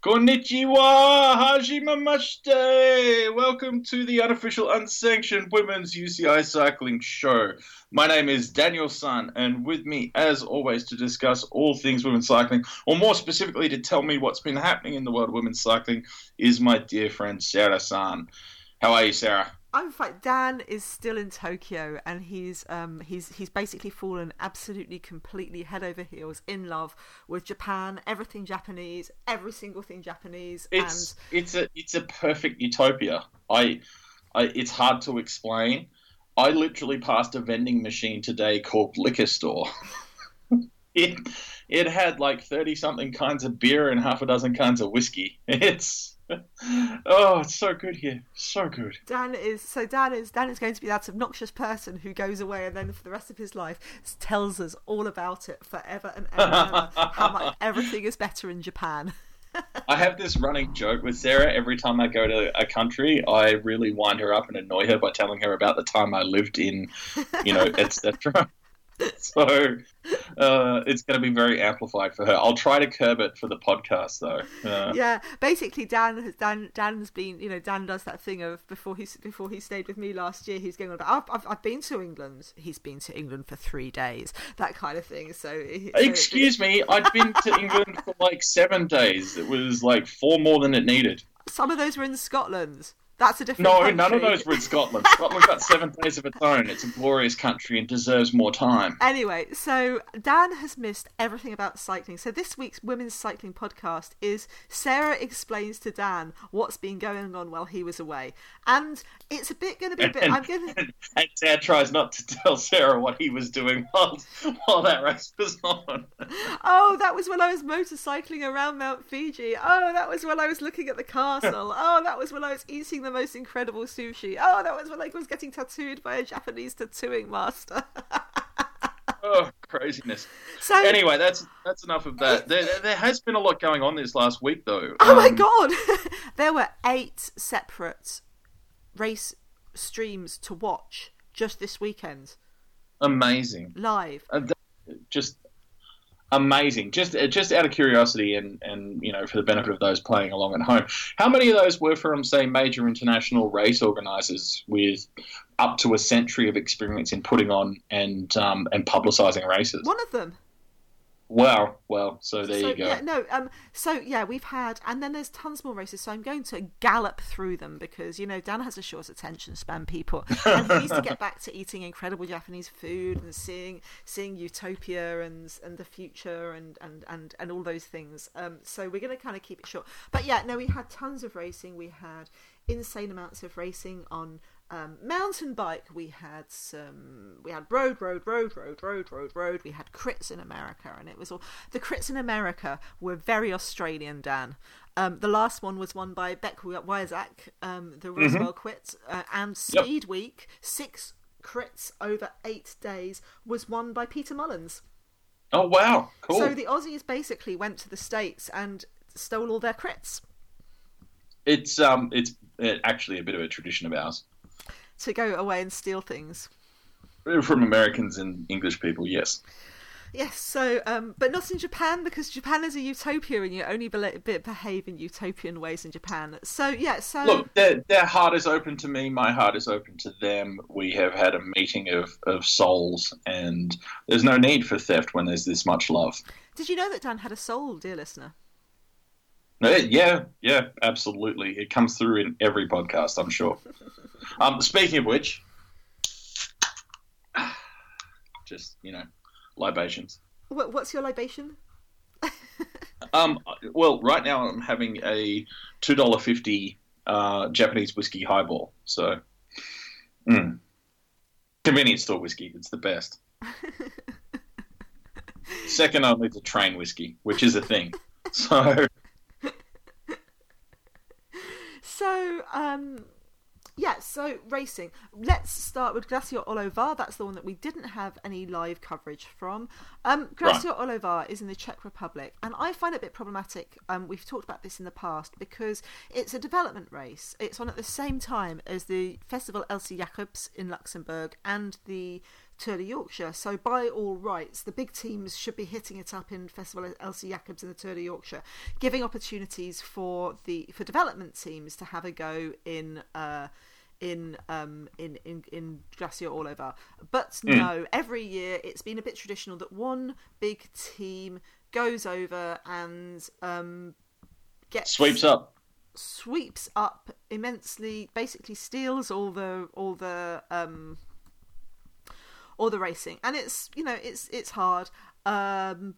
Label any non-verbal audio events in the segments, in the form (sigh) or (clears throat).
Konnichiwa, Hajimamashite! Welcome to the unofficial, unsanctioned women's UCI cycling show. My name is Daniel Sun, and with me, as always, to discuss all things women's cycling, or more specifically, to tell me what's been happening in the world of women's cycling, is my dear friend Sarah San. How are you, Sarah? I'm fine. Dan is still in Tokyo, and he's um he's he's basically fallen absolutely, completely head over heels in love with Japan. Everything Japanese, every single thing Japanese. It's and it's a it's a perfect utopia. I, I it's hard to explain. I literally passed a vending machine today called Liquor Store. (laughs) it it had like thirty something kinds of beer and half a dozen kinds of whiskey. (laughs) It's oh, it's so good here, so good. Dan is so Dan is Dan is going to be that obnoxious person who goes away and then for the rest of his life tells us all about it forever and ever, and ever how much (laughs) everything is better in Japan. I have this running joke with Sarah. Every time I go to a country, I really wind her up and annoy her by telling her about the time I lived in, you know, etc. (laughs) so uh, it's going to be very amplified for her. I'll try to curb it for the podcast, though. Uh, yeah, basically, Dan has Dan Dan's been you know Dan does that thing of before he before he stayed with me last year. He's going on I've, I've, I've been to England. He's been to England for three days. That kind of thing. So, so Excuse me, I'd been to (laughs) England for like seven days. It was like four more than it needed. Some of those were in Scotland. That's a different. No, country. none of those were in (laughs) Scotland. Scotland's got seven days of its own. It's a glorious country and deserves more time. Anyway, so Dan has missed everything about cycling. So this week's women's cycling podcast is Sarah explains to Dan what's been going on while he was away, and it's a bit going to be a bit. (laughs) And, I'm going to. and Dad tries not to tell Sarah what he was doing while while that race was on. Oh, that was when I was motorcycling around Mount Fuji. Oh, that was when I was looking at the castle. (laughs) Oh, that was when I was eating the most incredible sushi. Oh, that was when I was getting tattooed by a Japanese tattooing master. (laughs) oh, craziness. So Anyway, that's that's enough of that. There, there has been a lot going on this last week, though. Oh my Um, god! (laughs) there were eight separate race streams to watch just this weekend, Amazing. live. Uh, th- just amazing. Just uh, just out of curiosity and and you know for the benefit of those playing along at home, how many of those were from say major international race organisers with up to a century of experience in putting on and um, and publicising races? One of them. Wow. Well, so there so, you go. Yeah, no, um, so yeah, we've had, and then there's tons more races. So I'm going to gallop through them because you know Dan has a short attention span, people, and he needs to get (laughs) back to eating incredible Japanese food and seeing seeing utopia and and the future and and and and all those things. Um, so we're going to kind of keep it short. But yeah, no, we had tons of racing. We had insane amounts of racing on um, mountain bike we had some we had road road road road road road road. We had crits in america and it was all the crits in america were very australian dan. Um, the last one was won by Bec Wiasak, um, the roswell crit uh, and Yep. speed week six crits over eight days was won by Peta Mullens. Oh wow, cool. so the aussies basically went to the states and stole all their crits. It's um it's uh, actually a bit of a tradition of ours to go away and steal things from Americans and English people. Yes. Yes, so um, but not in Japan because Japan is a utopia and you only be- be- behave in utopian ways in Japan. So yeah, so Look, their, their heart is open to me. My heart is open to them. We have had a meeting of, of souls, and there's no need for theft when there's this much love. did you know that Dan had a soul, dear listener? Yeah, yeah, absolutely. It comes through in every podcast, I'm sure. (laughs) um, speaking of which, (sighs) just you know, libations. What, what's your libation? (laughs) Um, well, right now I'm having a two dollar fifty uh, Japanese whiskey highball. So, mm. convenience store whiskey. It's the best. (laughs) Second only to train whiskey, which is a thing. So, So um, yeah, so racing. Let's start with Gracia Orlová. That's the one that we didn't have any live coverage from. Um, Gracia Orlová is in the Czech Republic, and I find it a bit problematic. Um, we've talked about this in the past because it's a development race. It's on at the same time as the Festival Elsie Jacobs in Luxembourg and the Tour de Yorkshire. So by all rights, the big teams should be hitting it up in Festival Elsie Jacobs in the Tour de Yorkshire, giving opportunities for the for development teams to have a go in. Uh, in um in in in Gracia Orlová. But mm. no, every year it's been a bit traditional that one big team goes over and um gets sweeps up sweeps up immensely basically steals all the all the um all the racing and it's you know it's it's hard um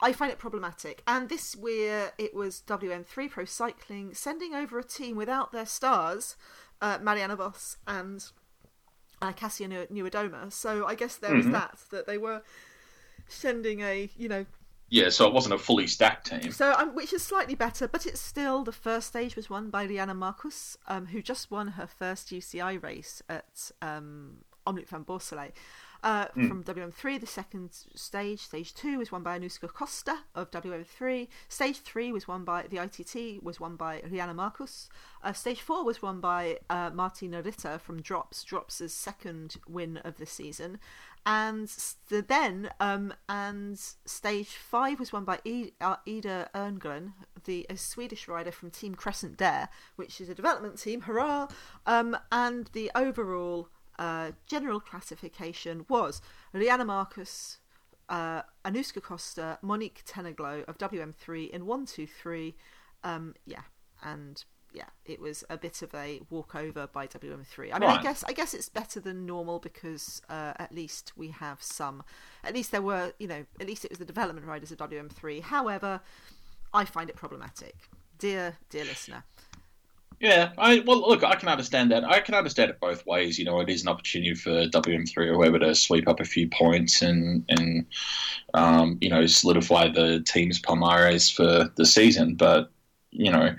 I find it problematic. And this year it was WM3 Pro Cycling sending over a team without their stars uh, Marianne Vos and uh, Kasia Niewiadoma. So I guess there mm-hmm. was that that they were sending a you know. Yeah, so it wasn't a fully stacked team. So, um, which is slightly better, but it's still the first stage was won by Riejanne Markus, um, who just won her first UCI race at um, Omloop van Borsele. Uh, mm. From WM3, the second stage, stage two, was won by Anouska Koster of WM3. Stage three was won by the ITT, was won by Riejanne Markus. Uh, stage four was won by uh, Martina Ritter from Drops, Drops' second win of the season. And then, um, and stage five was won by uh, Ida Erngren, the a Swedish rider from Team Crescent Dare, which is a development team. Hurrah! Um, and the overall uh, general classification was Riejanne Markus, uh, Anouska Koster, Monique Teneglo of WM3 in 123. Um, yeah, and yeah, it was a bit of a walkover by WM3. I mean, right. I guess I guess it's better than normal because uh, at least we have some. At least there were, you know, at least it was the development riders of WM3. However, I find it problematic, dear dear listener. Yeah, I well look, I can understand that. I can understand it both ways. You know, it is an opportunity for WM3 or whoever to sweep up a few points and and um, you know solidify the team's palmares for the season. But you know,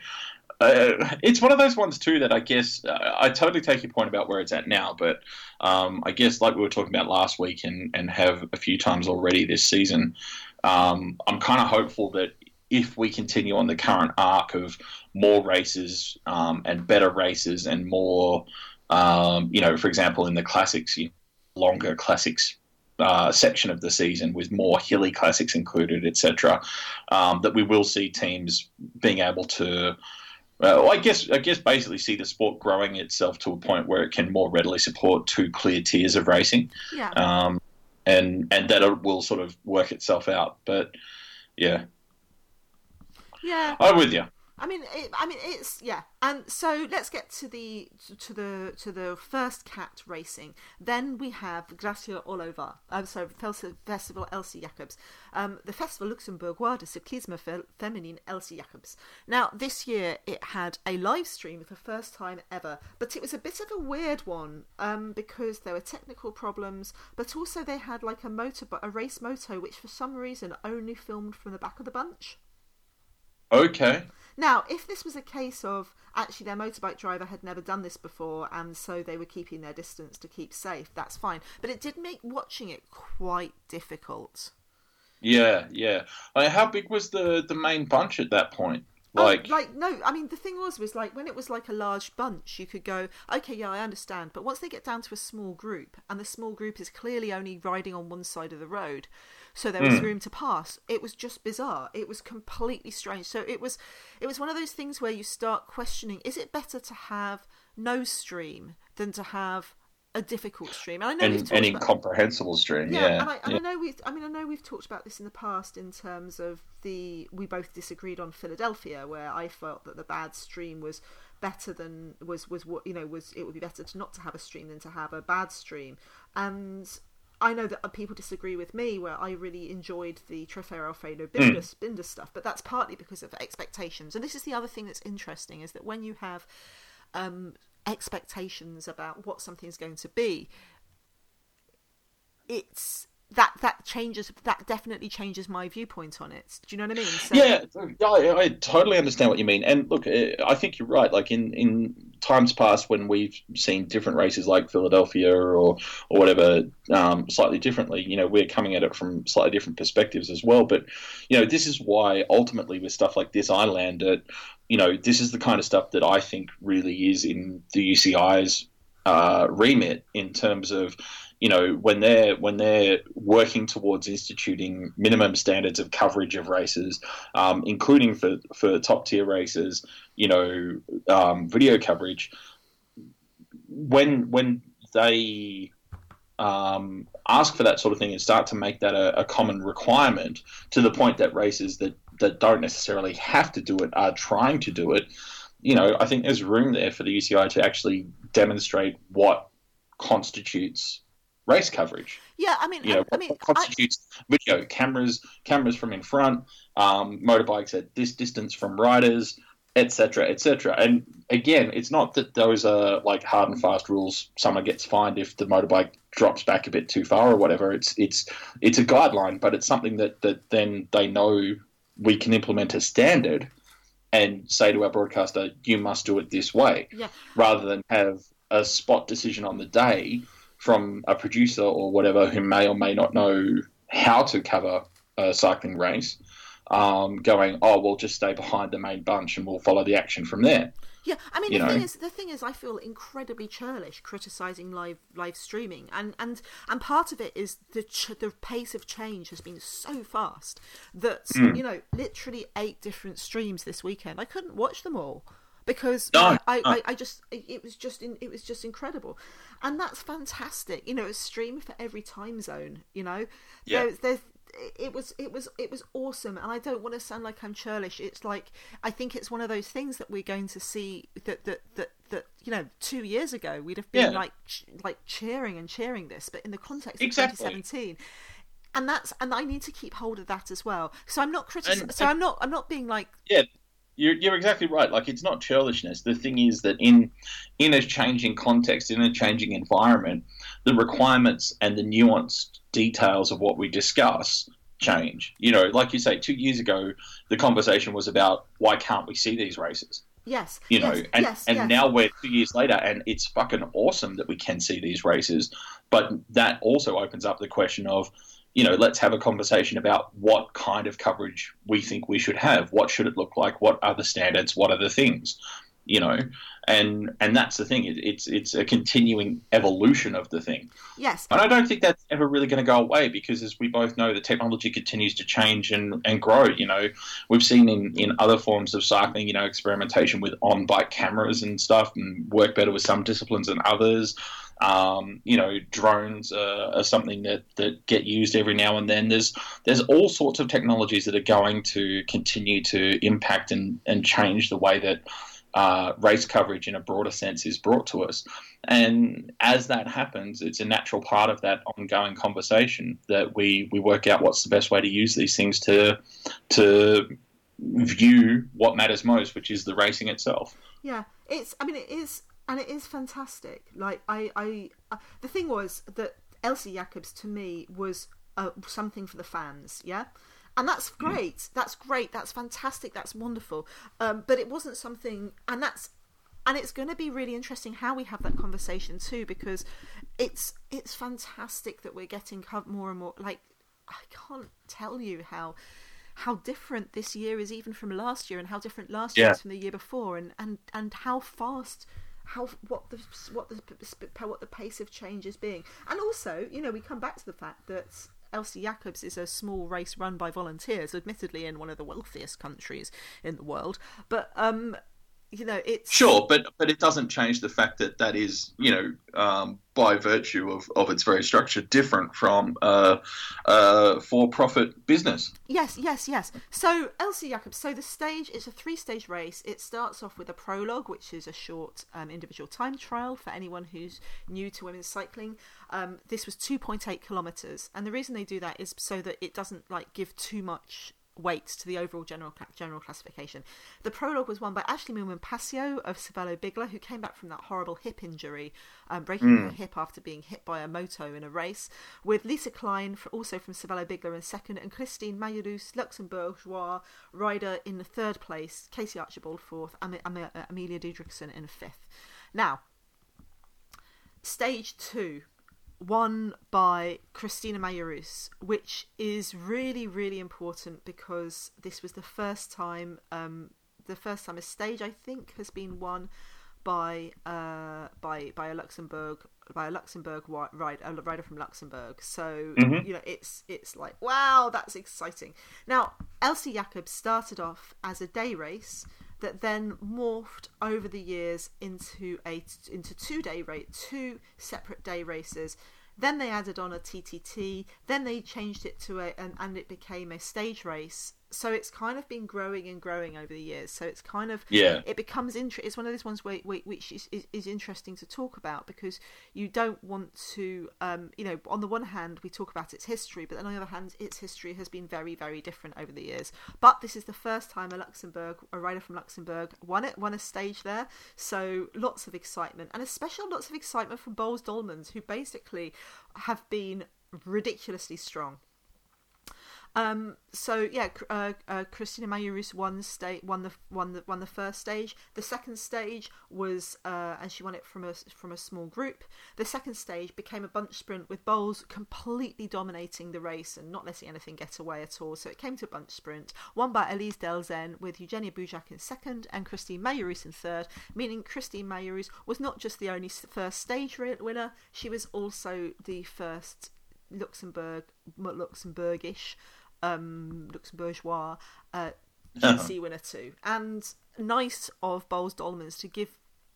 uh, it's one of those ones too that I guess uh, I totally take your point about where it's at now. But um, I guess like we were talking about last week and and have a few times already this season. Um, I'm kind of hopeful that if we continue on the current arc of more races um, and better races and more, um, you know, for example, in the classics, longer classics uh, section of the season with more hilly classics included, etc., um, that we will see teams being able to. Uh, well, I guess I guess basically see the sport growing itself to a point where it can more readily support two clear tiers of racing, yeah. um, and and that it will sort of work itself out. But yeah, yeah. I'm with you. I mean, it, I mean, it's yeah, and so let's get to the to the to the first cat racing. Then we have Gracia Orlová. Um, so Festival Elsie Jacobs, um, the Festival Luxembourgeois de Cyclisme Féminin Elsie Jacobs. Now this year it had a live stream for the first time ever, but it was a bit of a weird one um, because there were technical problems, but also they had like a motor, a race moto, which for some reason only filmed from the back of the bunch. Okay. Now, if this was a case of actually their motorbike driver had never done this before and so they were keeping their distance to keep safe, that's fine. But it did make watching it quite difficult. Yeah, yeah. Mean, how big was the the main bunch at that point? Oh, like, like no, I mean the thing was was like when it was like a large bunch, you could go, okay, yeah, I understand. But once they get down to a small group, and the small group is clearly only riding on one side of the road, so there was mm. room to pass. It was just bizarre. It was completely strange. So it was, it was one of those things where you start questioning: Is it better to have no stream than to have a difficult stream. And I know an, an incomprehensible about, stream. Yeah, yeah. and, I, and yeah. I, know we've. I mean, I know we've talked about this in the past in terms of the. We both disagreed on Philadelphia, where I felt that the bad stream was better than was was what you know was it would be better to not to have a stream than to have a bad stream and I know that people disagree with me, where I really enjoyed the Trofeo Alfredo Binda, mm. Binda stuff, but that's partly because of expectations. And this is the other thing that's interesting is that when you have um, expectations about what something's going to be, it's that that changes that definitely changes my viewpoint on it. Do you know what i mean? So... yeah I, I totally understand what you mean. And look eh, i think you're right. Like in in times past when we've seen different races like philadelphia or or whatever um, slightly differently you know we're coming at it from slightly different perspectives as well. But you know this is why ultimately with stuff like this i land at you know this is the kind of stuff that i think really is in the uci's uh, remit in terms of you know, when they're when they're working towards instituting minimum standards of coverage of races, um, including for for top tier races, you know, um, video coverage. When when they um, ask for that sort of thing and start to make that a, a, common requirement to the point that races that, that don't necessarily have to do it are trying to do it, you know, I think there's room there for the UCI to actually demonstrate what constitutes race coverage. Yeah, I mean, you know, I mean, constitutes I... video cameras, cameras from in front, um, motorbikes at this distance from riders, etc., etc. And again, it's not that those are like hard and fast rules. Someone gets fined if the motorbike drops back a bit too far or whatever. It's it's it's a guideline, but it's something that that then they know we can implement a standard and say to our broadcaster, you must do it this way, yeah. rather than have a spot decision on the day from a producer or whatever who may or may not know how to cover a cycling race, um, going, oh, we'll just stay behind the main bunch and we'll follow the action from there. Yeah, I mean, you the know? thing is, the thing is, I feel incredibly churlish criticizing live live streaming, and and and part of it is the ch- the pace of change has been so fast that mm. you know, literally eight different streams this weekend. I couldn't watch them all because no, I, I, I, I, just it was just in, it was just incredible, and that's fantastic. You know, a stream for every time zone. You know, yeah. There, there's it was it was it was awesome and i don't want to sound like i'm churlish it's like i think it's one of those things that we're going to see that that that, that you know two years ago we'd have been yeah. like like cheering and cheering this but in the context exactly. of 2017 and that's and i need to keep hold of that as well so i'm not criticizing so i'm not i'm not being like yeah you're, you're exactly right. Like it's not churlishness. The thing is that in in a changing context, in a changing environment, the requirements and the nuanced details of what we discuss change. You know, like you say, two years ago, the conversation was about why can't we see these races? Yes. You know, yes, and, yes, and yes. now we're two years later, and it's fucking awesome that we can see these races. But that also opens up the question of, you know, let's have a conversation about what kind of coverage we think we should have. What should it look like? What are the standards? What are the things? You know, and and that's the thing. It, it's it's a continuing evolution of the thing. Yes. And I don't think that's ever really going to go away because, as we both know, the technology continues to change and, and grow. You know, we've seen in, in other forms of cycling, you know, experimentation with on bike cameras and stuff, and work better with some disciplines than others. Um, you know, drones are, are, something that, that get used every now and then. There's there's all sorts of technologies that are going to continue to impact and, and change the way that uh, race coverage in a broader sense is brought to us. And as that happens, it's a natural part of that ongoing conversation that we, we work out what's the best way to use these things to to view what matters most, which is the racing itself. Yeah, it's. I mean, it is and it is fantastic. Like I, I, uh, the thing was that Elsie Jacobs to me was uh, something for the fans. Yeah. And that's mm. great. Mm. That's great. That's fantastic. That's wonderful. Um, but it wasn't something, and that's, and it's going to be really interesting how we have that conversation too, because it's it's fantastic that we're getting more and more. Like I can't tell you how how different this year is even from last year, and how different last year is from the year before, and and and how fast how what the what the what the pace of change is being, and also you know we come back to the fact that Elsie Jacobs is a small race run by volunteers, admittedly in one of the wealthiest countries in the world, but um, you know it's sure but but it doesn't change the fact that that is you know um, by virtue of, of its very structure different from uh, uh, for-profit business. Yes yes yes. So elsie Jacobs so the stage is a three-stage race. It starts off with a prologue which is a short um, individual time trial for anyone who's new to women's cycling. Um, this was 2.8 kilometers and the reason they do that is so that it doesn't like give too much weights to the overall general general classification. The prologue was won by Ashley Moolman-Pasio of Cervelo Bigla, who came back from that horrible hip injury, um, breaking mm. her hip after being hit by a moto in a race, with Lisa Klein, for, also from Cervelo Bigla, in second, and Christine Majerus, Luxembourgeois rider in the third place, Casey Archibald fourth, Am- Am- Amelia Dideriksen in fifth. Now, stage two won by Christina Majerus, which is really, really important because this was the first time, um, the first time a stage I think has been won by uh, by by a Luxembourg by a Luxembourg rider, a rider from Luxembourg. So mm-hmm. you know, it's it's like wow, that's exciting. Now, Elsie Jacobs started off as a day race that then morphed over the years into a into two day rate, two separate day races. Then they added on a TTT. Then they changed it to a and, and it became a stage race so it's kind of been growing and growing over the years. So it's kind of yeah, it becomes interesting. It's one of those ones where, which is, is, is, interesting to talk about because you don't want to, um, you know, on the one hand we talk about its history, but then on the other hand, its history has been very very different over the years. But this is the first time a Luxembourg, a rider from Luxembourg, won it, won a stage there. So lots of excitement, and especially lots of excitement from Boels Dolmans, who basically have been ridiculously strong um, so yeah, uh, uh, Christina Majerus won the state, won the won the won the first stage. The second stage was, uh, and she won it from a from a small group. The second stage became a bunch sprint with Boels completely dominating the race and not letting anything get away at all. So it came to a bunch sprint, won by Elise Delzenne with Eugenia Bujak in second and Christine Majerus in third. Meaning Christine Majerus was not just the only first stage winner; she was also the first Luxembourg Luxembourgish um, Luxembourgeois uh, GC (laughs) uh-huh. winner too, and nice of Boels Dolmans to give.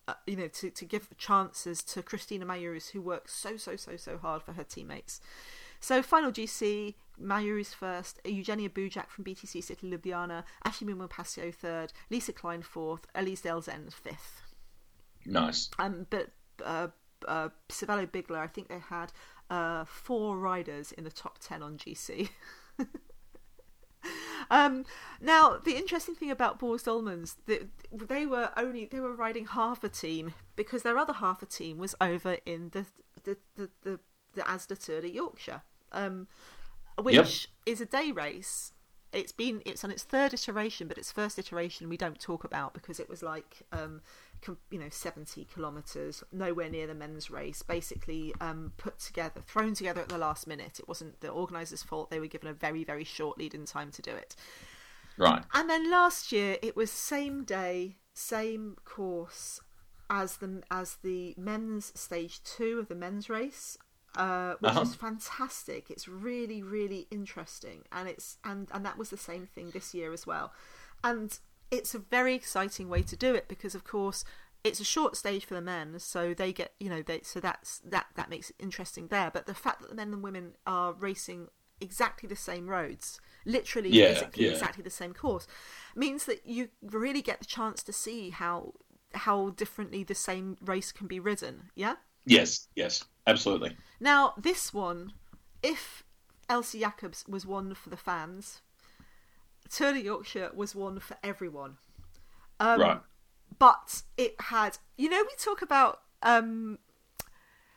Uh, you know, to, to give chances to Christina Majerus, who works so, so, so, so hard for her teammates. So, final GC, Majerus first, Eugenia Bujak from BTC City Ljubljana, Ashley third, Lisa Klein fourth, Elise Delzenne fifth. Nice. Um, but uh, uh, Cervelo Bigla, I think they had uh, four riders in the top 10 on GC. (laughs) Um, now, the interesting thing about Boels Dolmans, they, they were only they were riding half a team because their other half a team was over in the the the the, the Asda Tour de Yorkshire, um, which yep. is a day race it's been it's on its third iteration, but its first iteration we don't talk about because it was like um, you know seventy kilometers, nowhere near the men's race. Basically, um, put together, thrown together at the last minute. It wasn't the organizers fault; they were given a very very short lead in time to do it. Right. And then last year it was same day, same course as the as the men's stage two of the men's race uh, which uh-huh. is fantastic. It's really, really interesting, and it's and and that was the same thing this year as well, and it's a very exciting way to do it because, of course, it's a short stage for the men, so they get you know they so that's that that makes it interesting there. But the fact that the men and women are racing exactly the same roads, literally yeah, physically yeah. exactly the same course, means that you really get the chance to see how how differently the same race can be ridden. Yeah. Yes. Yes. Absolutely. Now, this one, if Elsie Jacobs was one for the fans, Tour de Yorkshire was one for everyone. Um, right. But it had, you know, we talk about um,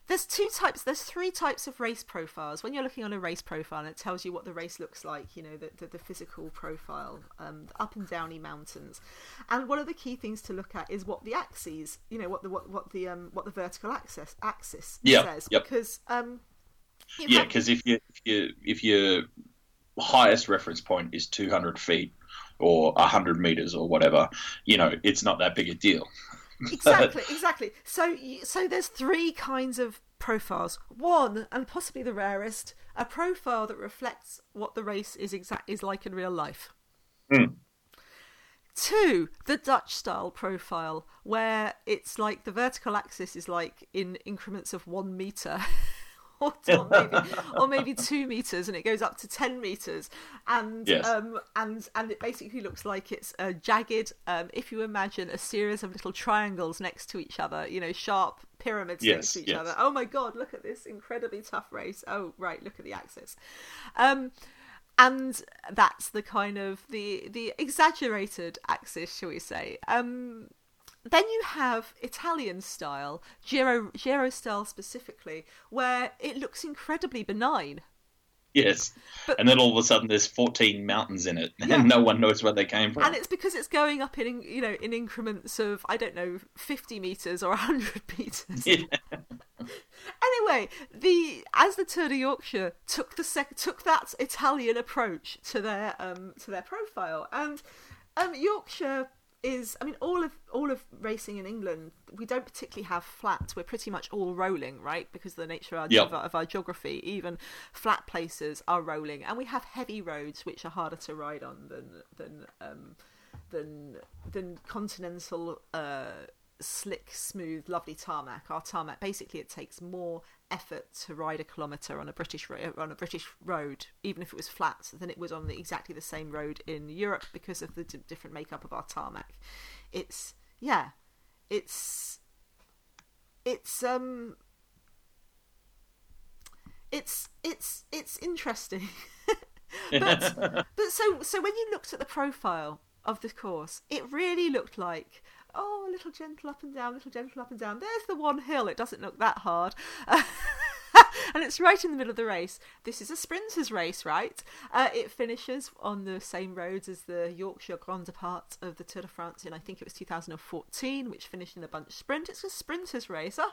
there's two types there's three types of race profiles when you're looking on a race profile it tells you what the race looks like you know the, the, the physical profile um, up and downy mountains and one of the key things to look at is what the axes you know what the what, what the um what the vertical axis axis yep, says yep. because um yeah because if you if you if your highest reference point is 200 feet or 100 meters or whatever you know it's not that big a deal (laughs) exactly, exactly. So, so there's three kinds of profiles. One, and possibly the rarest, a profile that reflects what the race is exact is like in real life. Mm. Two, the Dutch style profile, where it's like the vertical axis is like in increments of one meter. (laughs) or, maybe, or maybe two meters, and it goes up to ten meters, and yes. um, and and it basically looks like it's a jagged. Um, if you imagine a series of little triangles next to each other, you know, sharp pyramids yes, next to each yes. other. Oh my god, look at this incredibly tough race. Oh right, look at the axis. Um, and that's the kind of the the exaggerated axis, shall we say? Um, then you have Italian style, Giro, Giro style specifically, where it looks incredibly benign. Yes. But, and then all of a sudden there's 14 mountains in it (laughs) yeah. and no one knows where they came from. And it's because it's going up in, you know, in increments of, I don't know, 50 meters or 100 (laughs) meters. Yeah. anyway, the as the Tour de Yorkshire took the sec- took that Italian approach to their um to their profile and um Yorkshire is I mean all of all of racing in England we don't particularly have flats. We're pretty much all rolling right? Because of the nature of our, Yep. of, our, of our geography. Even flat places are rolling. And we have heavy roads which are harder to ride on than than um, than than continental uh, slick smooth lovely tarmac. Our tarmac basically it takes more effort to ride a kilometre on a British on a British road even if it was flat than it would on the, exactly the same road in Europe because of the d- different makeup of our tarmac. It's yeah it's it's um it's it's it's interesting. (laughs) But (laughs) but so so when you looked at the profile of the course it really looked like oh a little gentle up and down little gentle up and down. There's the one hill. It doesn't look that hard. (laughs) And it's right in the middle of the race. This is a sprinter's race right? Uh, it finishes on the same roads as the yorkshire grand depart of the tour de france in i think it was 2014 which finished in a bunch sprint. It's a sprinter's race. (laughs)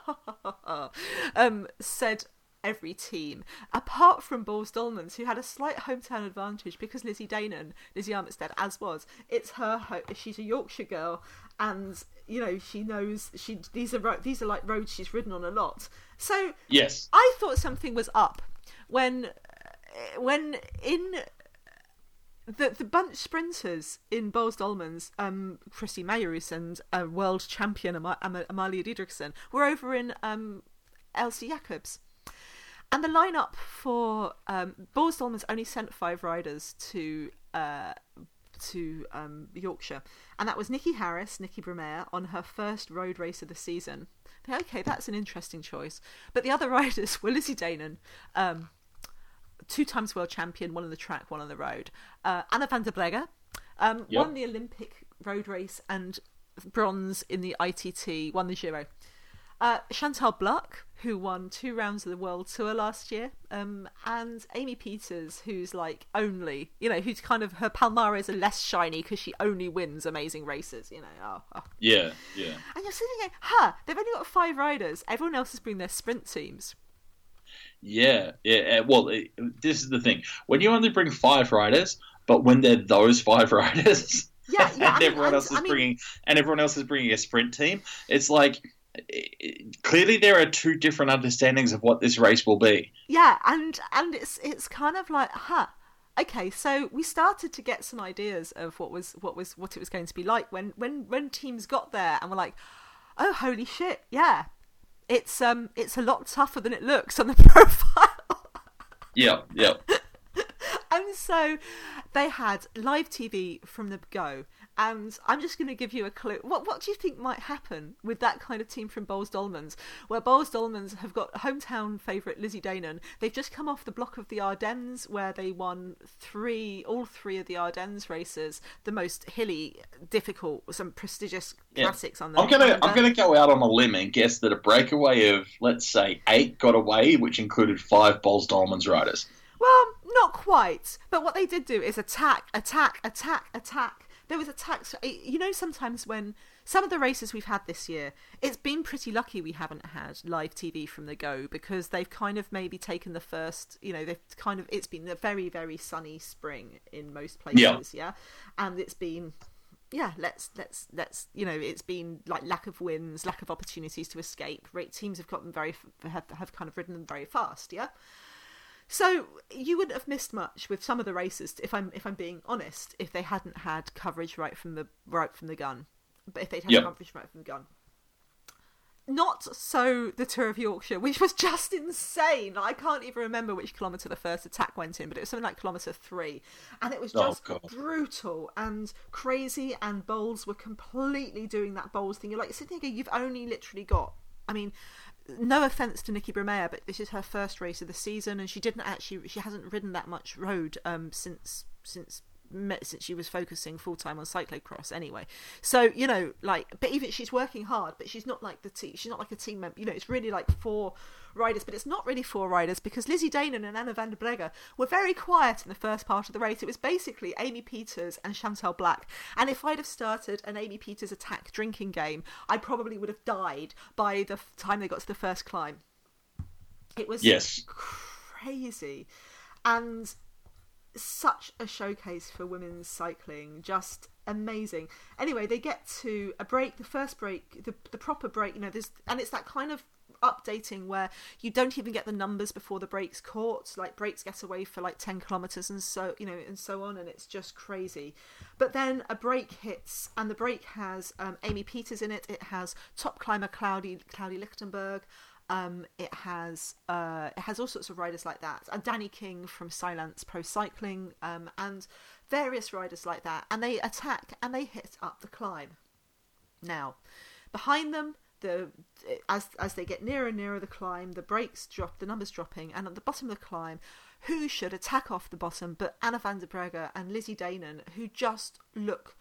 Um, said every team, apart from Boels Dolmans, who had a slight hometown advantage because Lizzie Deignan, Lizzie Armitstead, as was, it's her. Ho- she's a Yorkshire girl, and you know she knows she these are these are like roads she's ridden on a lot. So yes. I thought something was up when when in the the bunch sprinters in Boels Dolmans, um, Christy Majerus and uh, world champion Am- Am- Amalia Dideriksen were over in um, Elsie Jacobs. And the lineup for um, Boels Dolmans only sent five riders to uh, to um, Yorkshire, and that was Nikki Harris, Nikki Brammeier, on her first road race of the season. Okay, that's an interesting choice. But the other (laughs) riders were Lizzie Deignan, um, two times world champion, one on the track, one on the road. Uh, Anna van der Breggen um, Yep. won the Olympic road race and bronze in the ITT, won the Giro. Uh, Chantal Blaak, who won two rounds of the World Tour last year, um, and Amy Pieters, who's like only, you know, who's kind of her Palmares are less shiny because she only wins amazing races, you know. Oh, oh. Yeah, yeah. And you're sitting there, huh? They've only got five riders. Everyone else has bring their sprint teams. Yeah, yeah. uh, Well, it, this is the thing. When you only bring five riders, but when they're those five (laughs) riders, Yeah, yeah. And mean, everyone and- else is I mean- bringing, and everyone else is bringing a sprint team, it's like i- i- clearly there are two different understandings of what this race will be. Yeah, and and it's it's kind of like, huh. Okay, so we started to get some ideas of what was what was what it was going to be like when when when teams got there and were like, oh holy shit, yeah, it's um it's a lot tougher than it looks on the (laughs) profile. Yeah, yeah. (laughs) and so they had live TV from the go. And I'm just going to give you a clue. What what do you think might happen with that kind of team from Boels Dolmans, where Boels Dolmans have got hometown favourite Lizzie Deignan? They've just come off the block of the Ardennes, where they won three, all three of the Ardennes races, the most hilly, difficult, some prestigious Yeah. classics on the. I'm gonna I'm gonna go out on a limb and guess that a breakaway of let's say eight got away, which included five Boels Dolmans riders. Well, not quite. But what they did do is attack, attack, attack, attack. There was attacks. Eh, you know, sometimes when some of the races we've had this year, it's been pretty lucky we haven't had live TV from the go because they've kind of maybe taken the first. You know, they've kind of. It's been a very very sunny spring in most places. Yeah, and it's been. Yeah, let's let's let's you know it's been like lack of wins, lack of opportunities to escape. Teams have gotten very have have kind of ridden them very fast. Yeah, so you wouldn't have missed much with some of the races, if I'm if I'm being honest, if they hadn't had coverage right from the right from the gun. But if they'd had Yep. coverage right from the gun. Not so the Tour of Yorkshire, which was just insane. I can't even remember which kilometre the first attack went in, but it was something like kilometre three. And it was Oh, just God. brutal and crazy, and Boels were completely doing that Boels thing. You're like sitting there, you've only literally got. I mean, no offense to Nikki Brammeier, but this is her first race of the season, and she didn't actually, she hasn't ridden that much road um, since since me- since she was focusing full time on cyclocross anyway. So you know, like, but even she's working hard, but she's not like the team. She's not like a team member. You know, it's really like four riders, but it's not really four riders because Lizzie Deignan and Anna van der Breggen were very quiet in the first part of the race. It was basically Amy Pieters and Chantal Blaak. And if I'd have started an Amy Pieters attack drinking game, I probably would have died by the time they got to the first climb. It was Yes. crazy. And such a showcase for women's cycling. Just amazing. Anyway, they get to a break, the first break, the the proper break. You know, there's and it's that kind of updating where you don't even get the numbers before the breaks caught like breaks get away for like 10 kilometers and so you know and so on and it's just crazy but then a break hits and the break has um, Amy Pieters in it it has top climber Claudia Claudia Lichtenberg um, it has uh, it has all sorts of riders like that, and Dani King from Cylance Pro Cycling, um, and various riders like that, and they attack and they hit up the climb. Now, behind them, the as as they get nearer and nearer the climb, the brakes drop, the numbers dropping, and at the bottom of the climb, who should attack off the bottom but Anna van der Breggen and Lizzie Deignan, who just look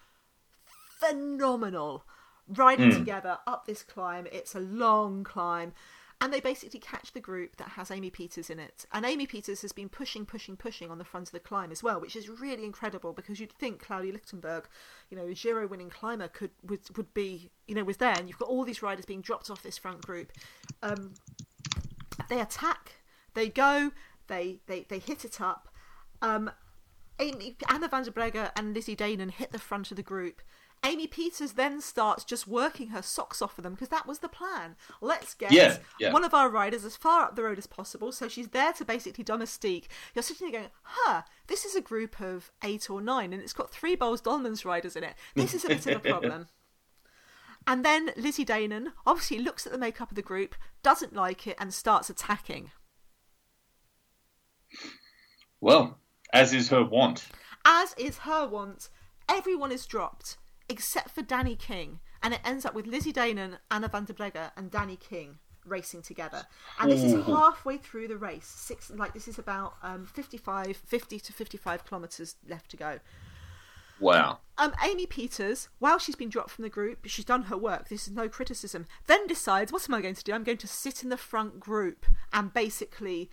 phenomenal riding Mm. together up this climb. It's a long climb. And they basically catch the group that has Amy Pieters in it. And Amy Pieters has been pushing, pushing, pushing on the front of the climb as well, which is really incredible because you'd think Claudia Lichtenberg, you know, a Giro winning climber could would, would be, you know, was there. And you've got all these riders being dropped off this front group. Um, they attack, they go, they, they, they hit it up. Um, Amy, Anna van der Breggen and Lizzie Deignan hit the front of the group. Amy Pieters then starts just working her socks off for them because that was the plan. Let's get Yeah, yeah. one of our riders as far up the road as possible. So she's there to basically domestique. You're sitting there going, huh, this is a group of eight or nine and it's got three Boels Dolmans riders in it. This is a bit of a (laughs) problem. And then Lizzie Deignan obviously looks at the makeup of the group, doesn't like it, and starts attacking. Well, as is her want. As is her want, everyone is dropped except for Dani King, and it ends up with Lizzie Deignan, Anna van der Breggen, and Dani King racing together. And this is halfway through the race. Six, like this is about um, 55, 50 to 55 kilometres left to go. Wow. Um, Amy Pieters, while she's been dropped from the group, she's done her work. This is no criticism. Then decides, what am I going to do? I'm going to sit in the front group and basically,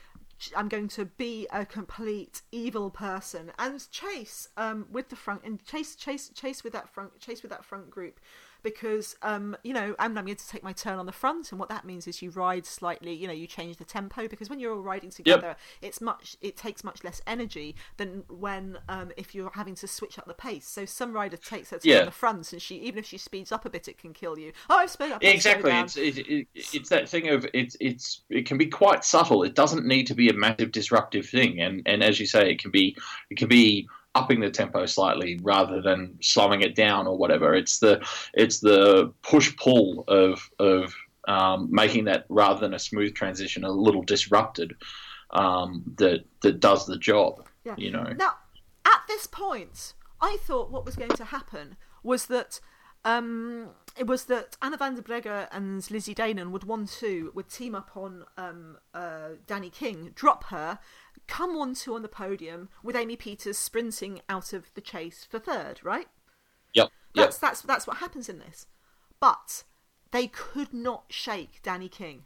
I'm going to be a complete evil person and chase um, with the front and chase, chase, chase with that front, chase with that front group. Because um, you know, I'm, I'm going to take my turn on the front, and what that means is you ride slightly. You know, you change the tempo because when you're all riding together, it's much. It takes much less energy than when um, if you're having to switch up the pace. So some rider takes her turn Yeah. on the front, and she even if she speeds up a bit, it can kill you. Oh, I've sped up. Yeah, exactly. It's it, it, it's that thing of it's it's it can be quite subtle. It doesn't need to be a massive disruptive thing, and and as you say, it can be it can be upping the tempo slightly rather than slowing it down or whatever. It's the it's the push pull of of um, making that rather than a smooth transition a little disrupted um, that that does the job. Yeah. You know. Now, at this point, I thought what was going to happen was that um, it was that Anna van der Breggen and Lizzie Deignan would one two would team up on um, uh, Dani King, drop her, come one two on the podium with Amy Pieters sprinting out of the chase for third, right? Yep. Yep. That's that's that's what happens in this. But they could not shake Dani King.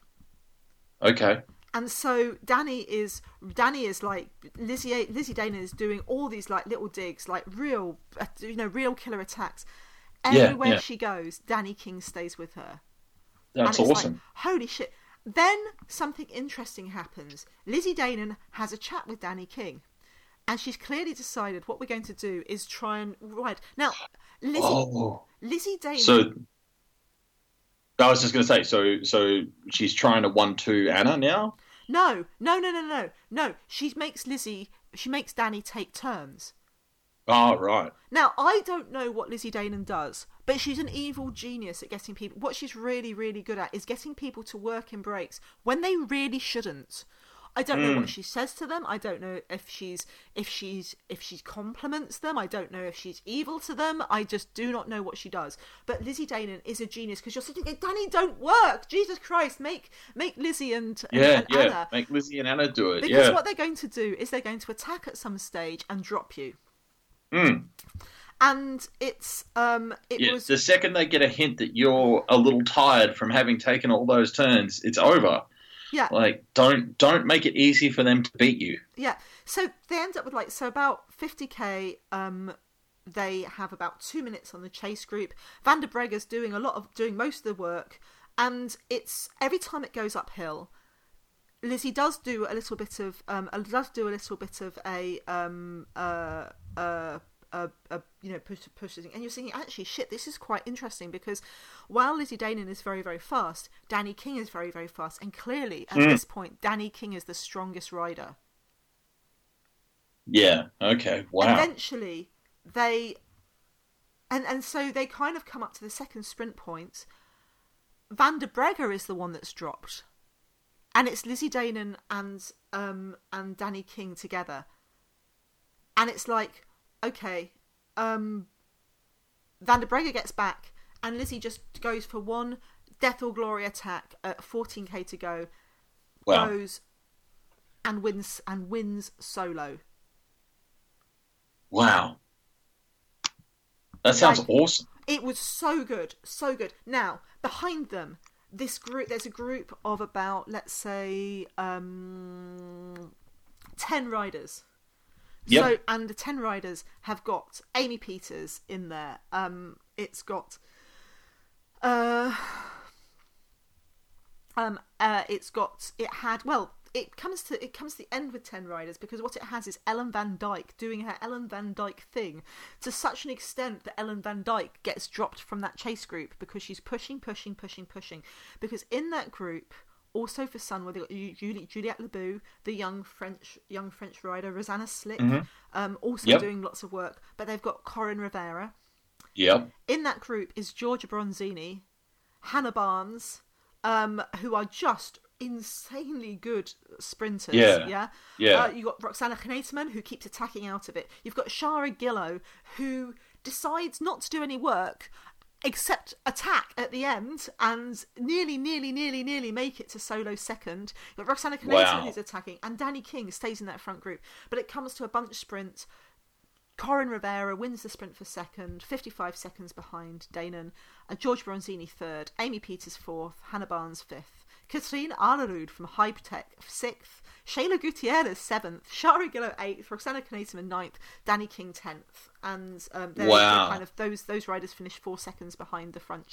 Okay. And so Dani is Dani is like Lizzie Lizzie Deignan is doing all these like little digs, like real uh, you know real killer attacks. Yeah, Everywhere yeah. she goes, Dani King stays with her. That's awesome. Like, Holy shit! Then something interesting happens. Lizzie Deignan has a chat with Dani King, and she's clearly decided what we're going to do is try and ride. Now, Lizzie oh. Lizzie Deignan. So I was just going to say, so so she's trying to one two Anna now. No, no, no, no, no, no. She makes Lizzie. She makes Dani take turns. Oh right. Now, I don't know what Lizzie Deignan does, but she's an evil genius at getting people. What she's really, really good at is getting people to work in breaks when they really shouldn't. I don't know what hmm. she says to them. I don't know if she's if she's if she compliments them. I don't know if she's evil to them. I just do not know what she does. But Lizzie Deignan is a genius because you're sitting there, Dani, don't work. Jesus Christ, make make Lizzie and, and- Yeah, and yeah. Anna Make Lizzie and Anna do it. because yeah. what they're going to do is they're going to attack at some stage and drop you. Mm. And it's um it Yeah, was the second they get a hint that you're a little tired from having taken all those turns, it's over. yeah Like don't don't make it easy for them to beat you. yeah. So they end up with like so about fifty k. Um, they have about two minutes on the chase group. Van der Breggen's doing a lot of doing most of the work, and it's every time it goes uphill. Lizzie does do a little bit of um, does do a little bit of a um uh uh. Uh, uh, you know, push, push and you're thinking, actually, shit, this is quite interesting because while Lizzie Deignan is very, very fast, Dani King is very, very fast, and clearly at mm. this point, Dani King is the strongest rider. Yeah. Okay. Wow. Eventually, they, and and so they kind of come up to the second sprint point. Van der Breggen is the one that's dropped and it's Lizzie Deignan and um and Dani King together, and it's like okay, um, Van der gets back, and Lizzie just goes for one death or glory attack at 14k to go, wow. goes and wins and wins solo. Wow, that sounds like, awesome. It was so good, so good. Now behind them, this group there's a group of about let's say um, 10 riders yep. so and the 10 riders have got amy pieters in there um, it's got uh, (sighs) um, uh, it's got it had well it comes to it comes to the end with 10 riders because what it has is Ellen Van Dijk doing her Ellen Van Dijk thing to such an extent that Ellen Van Dijk gets dropped from that chase group because she's pushing pushing pushing pushing because in that group also for Sun where they got Juliette Labous, the young French young French rider Rozanne Slik, mm-hmm. um, also yep. doing lots of work. But they've got Coryn Rivera. Yep. In that group is Giorgia Bronzini, Hannah Barnes, um, who are just insanely good sprinters. Yeah, yeah. yeah. Uh, you got Roxane Knetemann who keeps attacking out of it. You've got Shara Gillow who decides not to do any work except attack at the end and nearly, nearly, nearly, nearly make it to solo second. You've got Roxane Knetemann wow. who's attacking, and Dani King stays in that front group. But it comes to a bunch sprint. Coryn Rivera wins the sprint for second, 55 seconds behind Deignan. Uh, George Bronzini third, Amy Pieters fourth, Hannah Barnes fifth. Katrine Aalerud from Hypertech, sixth. Shayla Gutierrez, seventh. Shara Gillow, eighth. Roxane Knetemann, ninth. Dani King, tenth. And um, wow. kind of those those riders finished four seconds behind the front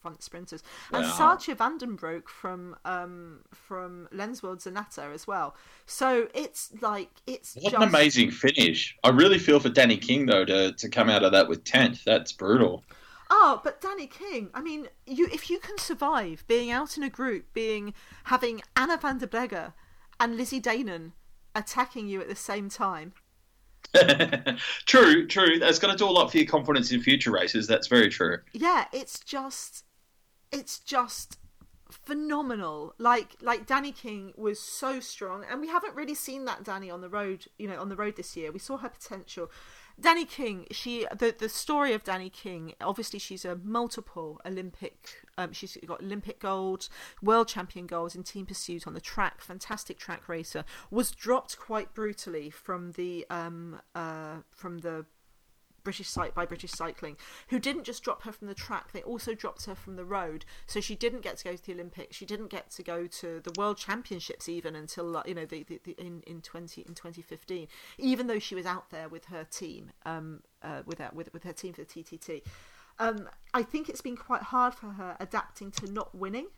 front sprinters. And wow. Saartjie van den Broek from um, from Lensworld Zannata as well. So it's like it's what just... an amazing finish. I really feel for Dani King though to to come out of that with tenth. That's brutal. Oh, but Dani King. I mean, you if you can survive being out in a group, being having Anna van der Breggen and Lizzie Deignan attacking you at the same time. (laughs) true, true. That's going to do a lot for your confidence in future races. That's very true. Yeah, it's just, it's just phenomenal. Like, like Dani King was so strong, and we haven't really seen that Dani on the road. You know, on the road this year, we saw her potential. Dani King, she the the story of Dani King. Obviously, she's a multiple Olympic. Um, she's got Olympic gold, world champion goals in team pursuit on the track. Fantastic track racer. Was dropped quite brutally from the um uh from the British site by British Cycling, who didn't just drop her from the track; they also dropped her from the road. So she didn't get to go to the Olympics. She didn't get to go to the World Championships even until you know the, the, the in in twenty in twenty fifteen. Even though she was out there with her team, um, uh, with her with with her team for the TTT. Um, I think it's been quite hard for her adapting to not winning.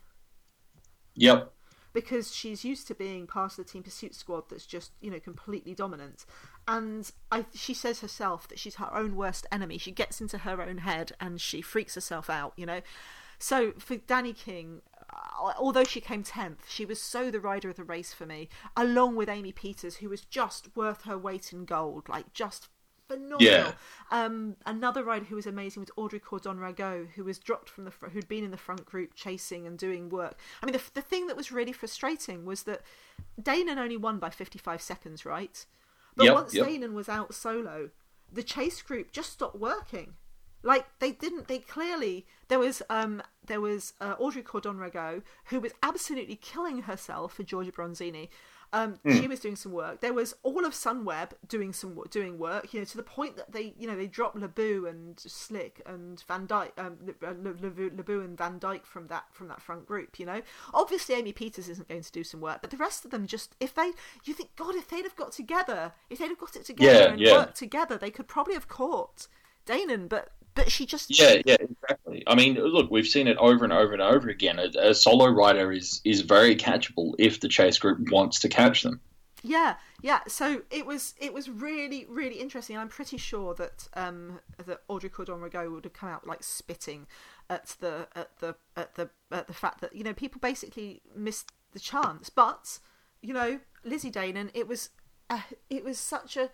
Yep because she's used to being part of the team pursuit squad that's just you know completely dominant. And I, she says herself that she's her own worst enemy. She gets into her own head and she freaks herself out you know? So for dani king uh, although she came 10th she was so the rider of the race for me along with amy pieters who was just worth her weight in gold like just phenomenal. Yeah. Um, another rider who was amazing was Audrey Cordon Ragot, who was dropped from the fr- who'd been in the front group chasing and doing work. I mean, the, the thing that was really frustrating was that Deignan only won by 55 seconds, right? But yep, once yep. Deignan was out solo, the chase group just stopped working. Like they didn't. They clearly there was um there was uh, Audrey Cordon Ragot who was absolutely killing herself for Giorgia Bronzini, um, mm. She was doing some work. There was all of Sunweb doing some doing work. You know, to the point that they, you know, they dropped Labous and Slick and Van Dijk, um, Labous and Van Dijk from that from that front group. You know, obviously Amy Pieters isn't going to do some work, but the rest of them just if they, you think, God, if they'd have got together, if they'd have got it together yeah, and yeah. worked together, they could probably have caught Deignan, but but she just Yeah, yeah, exactly. I mean, look, we've seen it over and over and over again. A, a solo rider is is very catchable if the chase group wants to catch them. Yeah, yeah. So it was it was really really interesting. I'm pretty sure that um that Audrey Cordon Ragot would have come out like spitting at the at the at the at the fact that you know people basically missed the chance. But you know Lizzie Deignan, it was uh, it was such a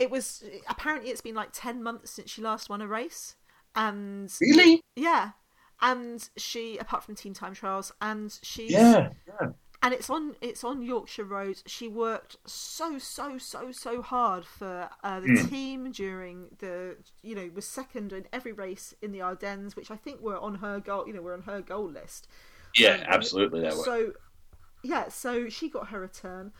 it was apparently it's been like ten months since she last won a race, and Really? yeah, and she apart from team time trials, and she's Yeah. yeah. and it's on it's on Yorkshire Road. She worked so so so so hard for uh, the Mm. team during the you know was second in every race in the Ardennes, which I think were on her goal you know were on her goal list. Yeah, Um, absolutely. That way. So yeah, so she got her return.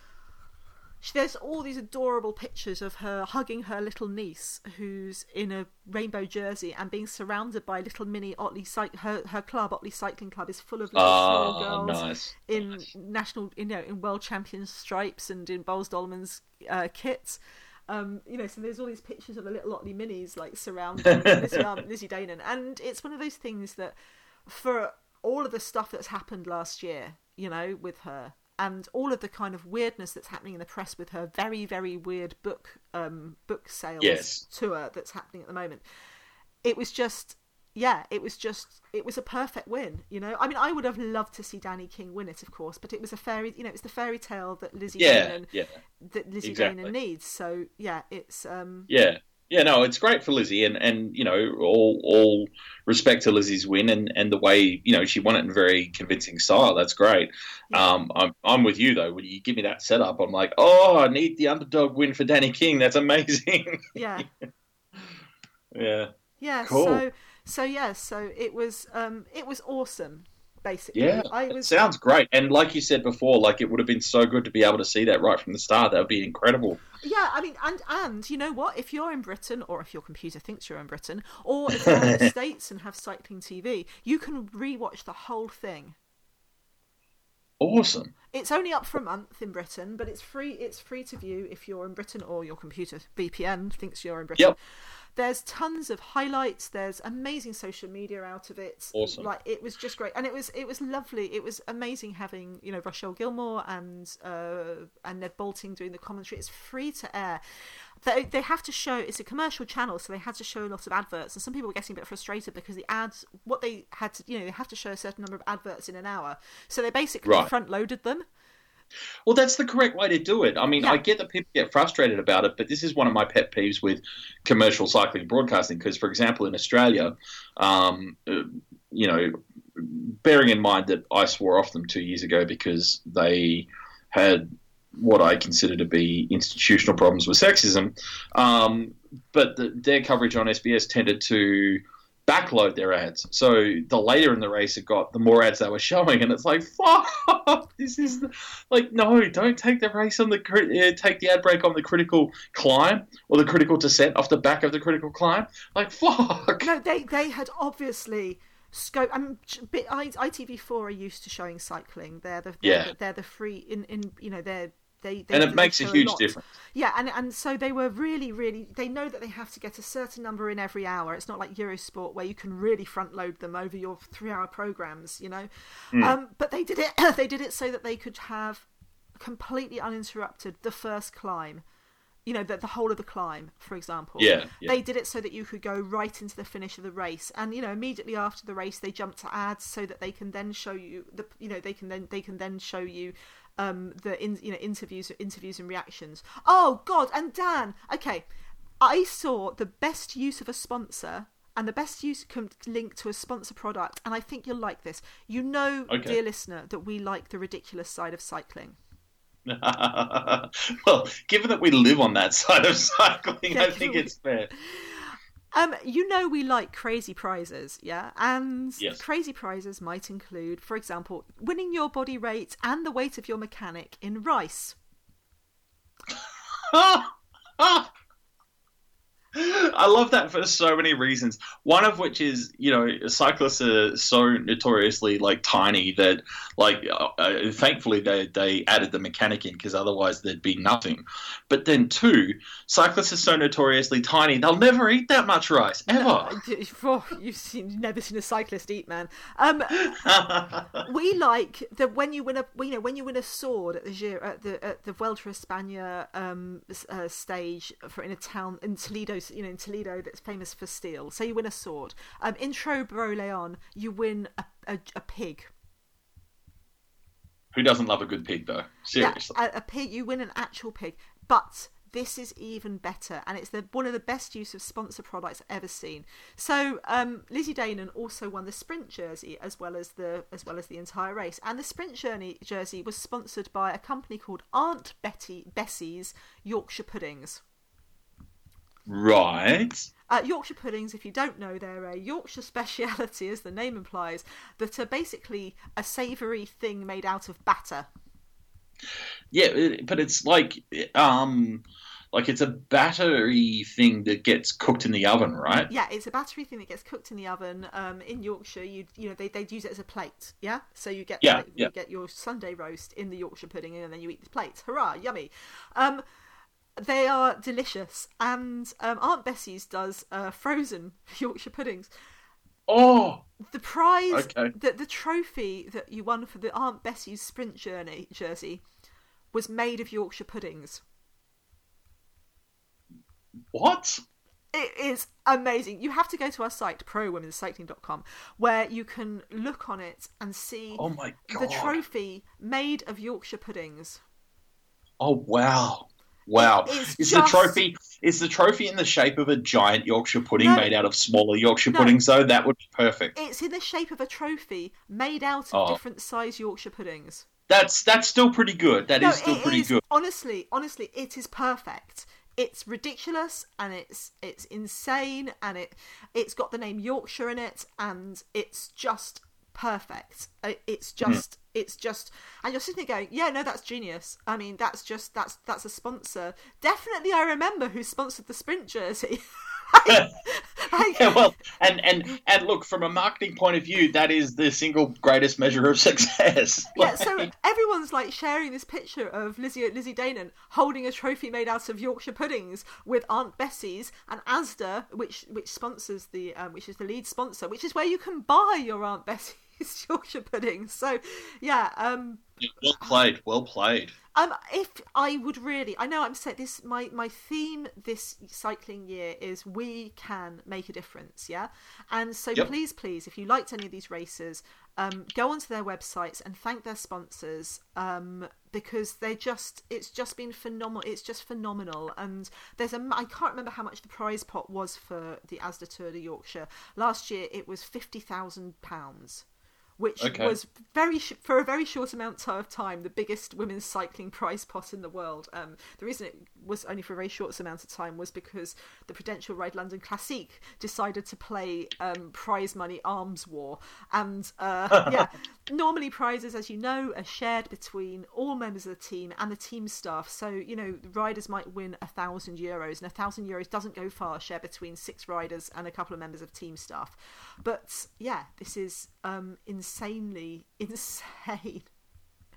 She, there's all these adorable pictures of her hugging her little niece, who's in a rainbow jersey and being surrounded by little mini Otley cyc- her her club Otley Cycling Club is full of little small Oh, girls nice. in national, you know, in world champion stripes and in Boels Dolmans uh, kits. Um, you know, so there's all these pictures of the little Otley minis like surrounding (laughs) Lizzie, um, Lizzie Deignan, and it's one of those things that for all of the stuff that's happened last year, you know, with her and all of the kind of weirdness that's happening in the press with her very very weird book um book sales Yes. tour that's happening at the moment. It was just yeah, it was just it was a perfect win, you know. I mean, I would have loved to see Dani King win it, of course, but it was a fairy, you know, it's the fairy tale that Lizzie Yeah, Deignan yeah, that Lizzie exactly. Needs. So yeah, it's um yeah, yeah. No, it's great for Lizzie, and and you know, all all respect to Lizzie's win, and and the way you know she won it in very convincing style. That's great. Um, I'm I'm with you though. When you give me that setup, I'm like, oh, I need the underdog win for Dani King. That's amazing. yeah. (laughs) yeah. Yeah, Cool. so so yeah, so it was um it was awesome, basically. Yeah, I It was sounds great, and like you said before, like it would have been so good to be able to see that right from the start. That would be incredible. Yeah, I mean, and and you know what? If you're in Britain, or if your computer thinks you're in Britain, or if you're in the (laughs) States and have cycling TV, you can rewatch the whole thing. Awesome. It's only up for a month in Britain, but it's free. It's free to view if you're in Britain or your computer VPN thinks you're in Britain. Yep. There's tons of highlights. There's amazing social media out of it. Awesome. Like it was just great, and it was it was lovely. It was amazing having you know Rochelle Gilmore and uh, and Ned Boulting doing the commentary. It's free to air. They they have to show it's a commercial channel, so they had to show a lot of adverts, and some people were getting a bit frustrated because the ads what they had to you know they have to show a certain number of adverts in an hour, so they basically Right. front loaded them. Well, that's the correct way to do it. I mean, Yeah. I get that people get frustrated about it, but this is one of my pet peeves with commercial cycling broadcasting. Because, for example, in Australia, um, you know, bearing in mind that I swore off them two years ago because they had what I consider to be institutional problems with sexism, um, but the, their coverage on SBS tended to backload their ads. So the later in the race it got, the more ads they were showing, and it's like, fuck, (laughs) this is the, like, no, don't take the race on the uh, take the ad break on the critical climb or the critical descent off the back of the critical climb. Like, fuck. No, they they had obviously scope. I mean, bit- I- ITV4 are used to showing cycling. They're the they're, Yeah. the, they're the free in in you know they're. They, they, And it makes a huge lot. difference. Yeah, and and so they were really, really. They know that they have to get a certain number in every hour. It's not like Eurosport where you can really front load them over your three-hour programs, you know. Hmm. Um, but they did it. (clears throat) they did it so that they could have completely uninterrupted the first climb. You know, the, the whole of the climb, for example. Yeah, yeah. They did it so that you could go right into the finish of the race, and you know, immediately after the race, they jump to ads so that they can then show you the. You know, they can then they can then show you um the in, you know interviews interviews and reactions. Oh God! And Dan, okay, I saw the best use of a sponsor. And the best use can link to a sponsor product, and I think you'll like this. You know, Okay. dear listener, that we like the ridiculous side of cycling. (laughs) well, given that we live on that (laughs) side of cycling, Yeah, I think given- it's fair. Um, you know we like crazy prizes, yeah? And Yes. crazy prizes might include, for example, winning your body weight and the weight of your mechanic in rice. (laughs) I love that for so many reasons. One of which is, you know, cyclists are so notoriously like tiny that, like, uh, uh thankfully they they added the mechanic in because otherwise there'd be nothing. But then two, cyclists are so notoriously tiny they'll never eat that much rice ever. (laughs) Oh, you've seen, never seen a cyclist eat, man. Um, (laughs) we like that when you win a, you know, when you win a sword at the at the at the Vuelta España um, uh, stage for in a town in Toledo you know, in Toledo that's famous for steel. So you win a sword. Um, in Leon, you win a, a, a, pig. Who doesn't love a good pig, though? Seriously. Yeah, a, a pig. You win an actual pig. But this is even better and it's the one of the best use of sponsor products ever seen so um, Lizzie Deignan also won the sprint jersey as well as the as well as the entire race and the sprint journey jersey was sponsored by a company called Aunt Betty Bessie's Yorkshire Puddings Right. Uh, Yorkshire puddings, if you don't know, they're a Yorkshire (laughs) speciality, as the name implies, that are basically a savoury thing made out of batter. Yeah, but it's like um, like it's a battery thing that gets cooked in the oven, right? Yeah, it's a battery thing that gets cooked in the oven. Um, in Yorkshire, you you know they they'd use it as a plate. Yeah, so you get yeah, you yeah. get your Sunday roast in the Yorkshire pudding, and then you eat the plate. Hurrah, yummy. Um, they are delicious, and um, Aunt Bessie's does uh, frozen (laughs) Yorkshire puddings. Oh, the prize, okay. the the trophy that you won for the Aunt Bessie's sprint journey jersey was made of Yorkshire puddings. What? It is amazing. You have to go to our site, prowomenscycling.com, where you can look on it and see oh my God. the trophy made of Yorkshire puddings. Oh, wow. Wow. Is just... the trophy is the trophy in the shape of a giant Yorkshire pudding no, made out of smaller Yorkshire no, puddings though? That would be perfect. It's in the shape of a trophy made out of oh. different size Yorkshire puddings. That's that's still pretty good. That no, is still pretty is, good. Honestly, honestly, it is perfect. It's ridiculous and it's it's insane and it it's got the name Yorkshire in it and it's just perfect. It's hmm. just, mm. it's just, and you're sitting there going, yeah, no, that's genius. I mean, that's just, that's that's a sponsor. Definitely, I remember who sponsored the sprint jersey. (laughs) (laughs) yeah, well, and and and look from a marketing point of view, that is the single greatest measure of (laughs) success. yeah, so everyone's like sharing this picture of Lizzie Lizzie Deignan holding a trophy made out of Yorkshire puddings with Aunt Bessie's and Asda, which which sponsors the um, which is the lead sponsor, which is where you can buy your Aunt Bessie Yorkshire (laughs) pudding. So, yeah. Um, well played. Well played. Um, if I would really, I know I'm saying this. My my theme this cycling year is we can make a difference. Yeah, and so yep. please, please, if you liked any of these races, um, go onto their websites and thank their sponsors. Um, because they just it's just been phenomenal it's just phenomenal and there's a i can't remember how much the prize pot was for the asda tour de yorkshire last year it was 50000 pounds which okay. was very sh- for a very short amount of time the biggest women's cycling prize pot in the world. Um, the reason it was only for a very short amount of time was because the Prudential Ride London Classique decided to play um, prize money arms war, and uh, (laughs) yeah, normally prizes, as you know, are shared between all members of the team and the team staff. So you know, riders might win a thousand euros, and a thousand euros doesn't go far. share between six riders and a couple of members of team staff, but yeah, this is um, insanely (laughs) insane.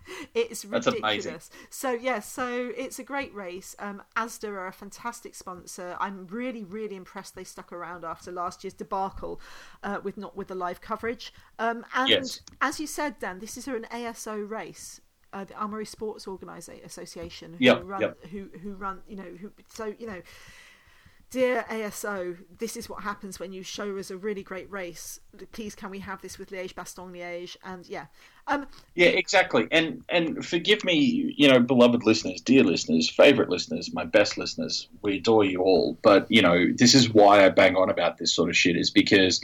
(laughs) It's ridiculous. So yeah, so it's a great race. Um, Asda are a fantastic sponsor. I'm really, really impressed they stuck around after last year's debacle uh, with not with the live coverage. Um, and yes. as you said, Dan, this is an ASO race. Uh, the Amaury Sports Organisation Association, who yep, run, yep. who who run, you know, who so you know, dear ASO, this is what happens when you show us a really great race. Please, can we have this with Liège, Bastogne, Liège? And yeah, um, yeah, exactly. And and forgive me, you know, beloved listeners, dear listeners, favorite listeners, my best listeners. We adore you all, but you know, this is why I bang on about this sort of shit is because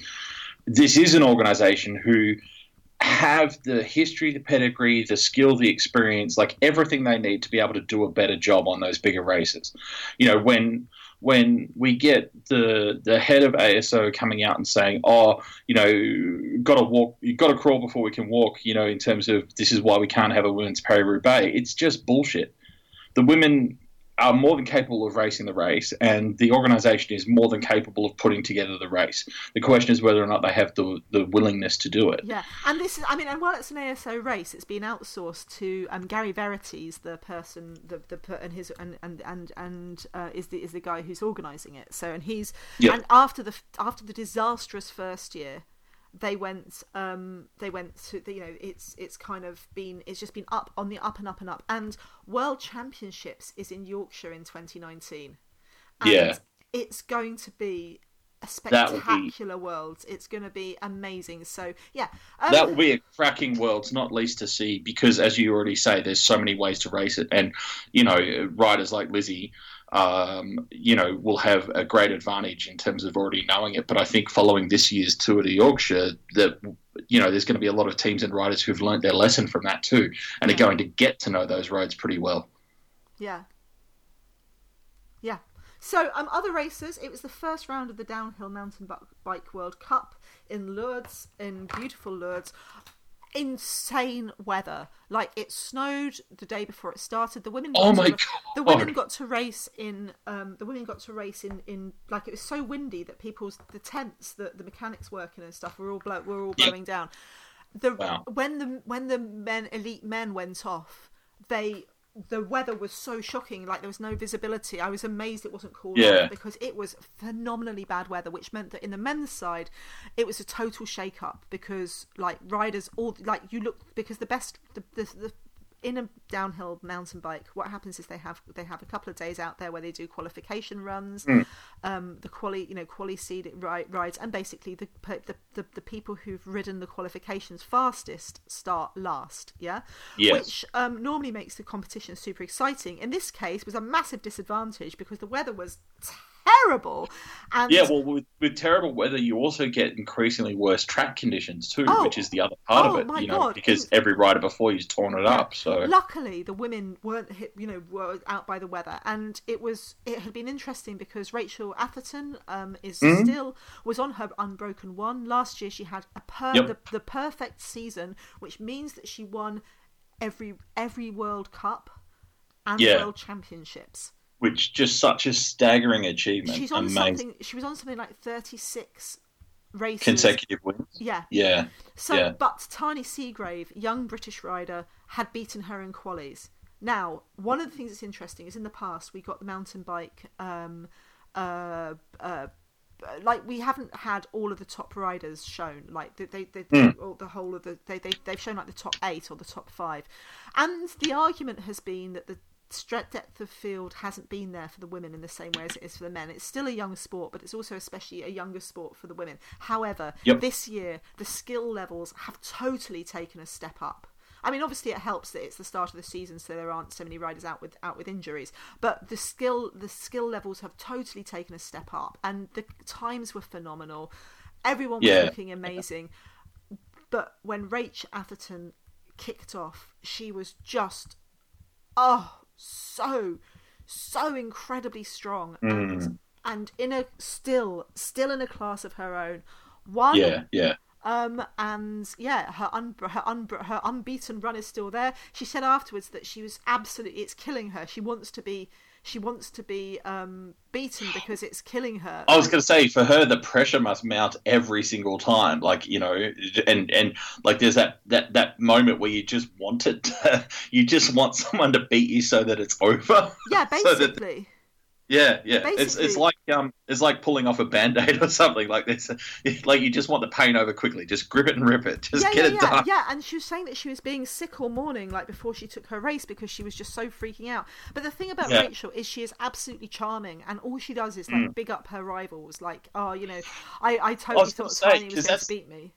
this is an organization who have the history, the pedigree, the skill, the experience, like everything they need to be able to do a better job on those bigger races. You know, when when we get the the head of ASO coming out and saying, "Oh, you know, got to walk, you got to crawl before we can walk," you know, in terms of this is why we can't have a women's Paris Roubaix, it's just bullshit. The women are more than capable of racing the race, and the organisation is more than capable of putting together the race. The question is whether or not they have the the willingness to do it. Yeah, and this is, I mean, and while it's an ASO race, it's been outsourced to um, Gary Verity's, the person, the the and his and and and and uh, is the is the guy who's organising it. So, and he's Yep. and after the after the disastrous first year. They went. Um, they went to. The, you know, it's it's kind of been. It's just been up on the up and up and up. And World Championships is in Yorkshire in 2019. And Yeah. it's going to be a would be- spectacular world. It's going to be amazing. So yeah, um, That will be a cracking world, not least to see because, as you already say, there's so many ways to race it, and you know, riders like Lizzie, um, you know, will have a great advantage in terms of already knowing it. But I think following this year's Tour de Yorkshire, that you know, there's going to be a lot of teams and riders who've learnt their lesson from that too, and Yeah. are going to get to know those roads pretty well. Yeah. Yeah. So, um, other races. It was the first round of the downhill mountain bike World Cup in Lourdes, in beautiful Lourdes. Insane weather. Like it snowed the day before it started. The women. Oh my to, The women got to race in. Um, the women got to race in, in like it was so windy that people's the tents that the mechanics working and stuff were all blow, were all Yep. blowing down. The Wow. when the when the men elite men went off, they the weather was so shocking. Like there was no visibility. I was amazed it wasn't called Yeah. because it was phenomenally bad weather, which meant that in the men's side, it was a total shake up because like riders all like you look because the best the the, the in a downhill mountain bike, what happens is they have they have a couple of days out there where they do qualification runs, um, the quali you know quali seed ri- rides, and basically the, the the the people who've ridden the qualifications fastest start last. Yeah, Yes. which um, normally makes the competition super exciting. In this case, was a massive disadvantage because the weather was terrible, and Yeah, well, with, with terrible weather, you also get increasingly worse track conditions too, Oh. which is the other part Oh, of it. my You know, God. because every rider before you's torn it up. So Luckily, the women weren't hit, you know, were out by the weather, and it was it had been interesting because Rachel Atherton um, is Mhm. still was on her unbroken one last year. She had a per- Yep. the, the perfect season, which means that she won every every World Cup and Yeah. World Championships. Which just such a staggering achievement. She's on Amazing something. She was on something like thirty six races. consecutive wins. Yeah. Yeah, So, Yeah. but Tahnée Seagrave, young British rider, had beaten her in qualies. Now, one of the things that's interesting is in the past we got the mountain bike. Um, uh, uh, like we haven't had all of the top riders shown, like they, they, they or the whole of the they, they they've shown like the top eight or the top five, and the argument has been that the stre- depth of field hasn't been there for the women in the same way as it is for the men. It's still a young sport, but it's also especially a younger sport for the women. However, Yep. this year the skill levels have totally taken a step up. I mean, obviously, it helps that it's the start of the season, so there aren't so many riders out with out with injuries. But the skill the skill levels have totally taken a step up, and the times were phenomenal. Everyone was Yeah. looking amazing. But when Rach Atherton kicked off, she was just oh so so incredibly strong and Mm. and in a still still in a class of her own. One yeah, yeah. um, and yeah, her un- her un- her unbeaten run is still there. She said afterwards that she was absolutely it's killing her. She wants to be she wants to be um, beaten because it's killing her. I was going to say for her, the pressure must mount every single time. Like you know, and and like there's that that that moment where you just want it. To, (laughs) you just want someone to beat you so that it's over. yeah, (laughs) so that- Yeah, yeah. It's it's like um, it's like pulling off a band aid or something like this. (laughs) Like you just want the pain over quickly. Just grip it and rip it. Just yeah, get yeah, it yeah, done. yeah. And she was saying that she was being sick all morning, like before she took her race, because she was just so freaking out. But the thing about Yeah. Rachel is she is absolutely charming, and all she does is Mm. like big up her rivals. Like, oh, you know, I, I totally gonna thought say, Tahnée was gonna beat me.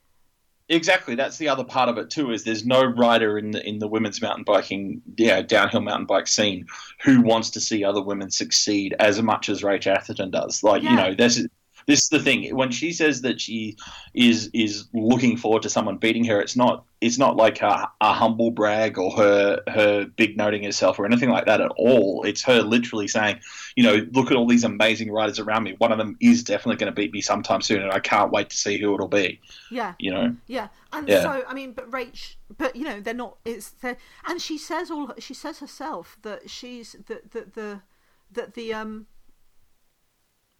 Exactly. That's the other part of it too. Is there's no rider in the in the women's mountain biking, yeah, downhill mountain bike scene who wants to see other women succeed as much as Rach Atherton does. Like you know, this is this is the thing. When she says that she is is looking forward to someone beating her, it's not it's not like a, a humble brag or her her big noting herself or anything like that at all. It's her literally saying, you know, look at all these amazing riders around me. One of them is definitely going to beat me sometime soon, and I can't wait to see who it'll be. Yeah. You know. Yeah, and Yeah. so I mean, but Rach, but you know, they're not. It's they're, and she says all. She says herself that she's that the, the that the um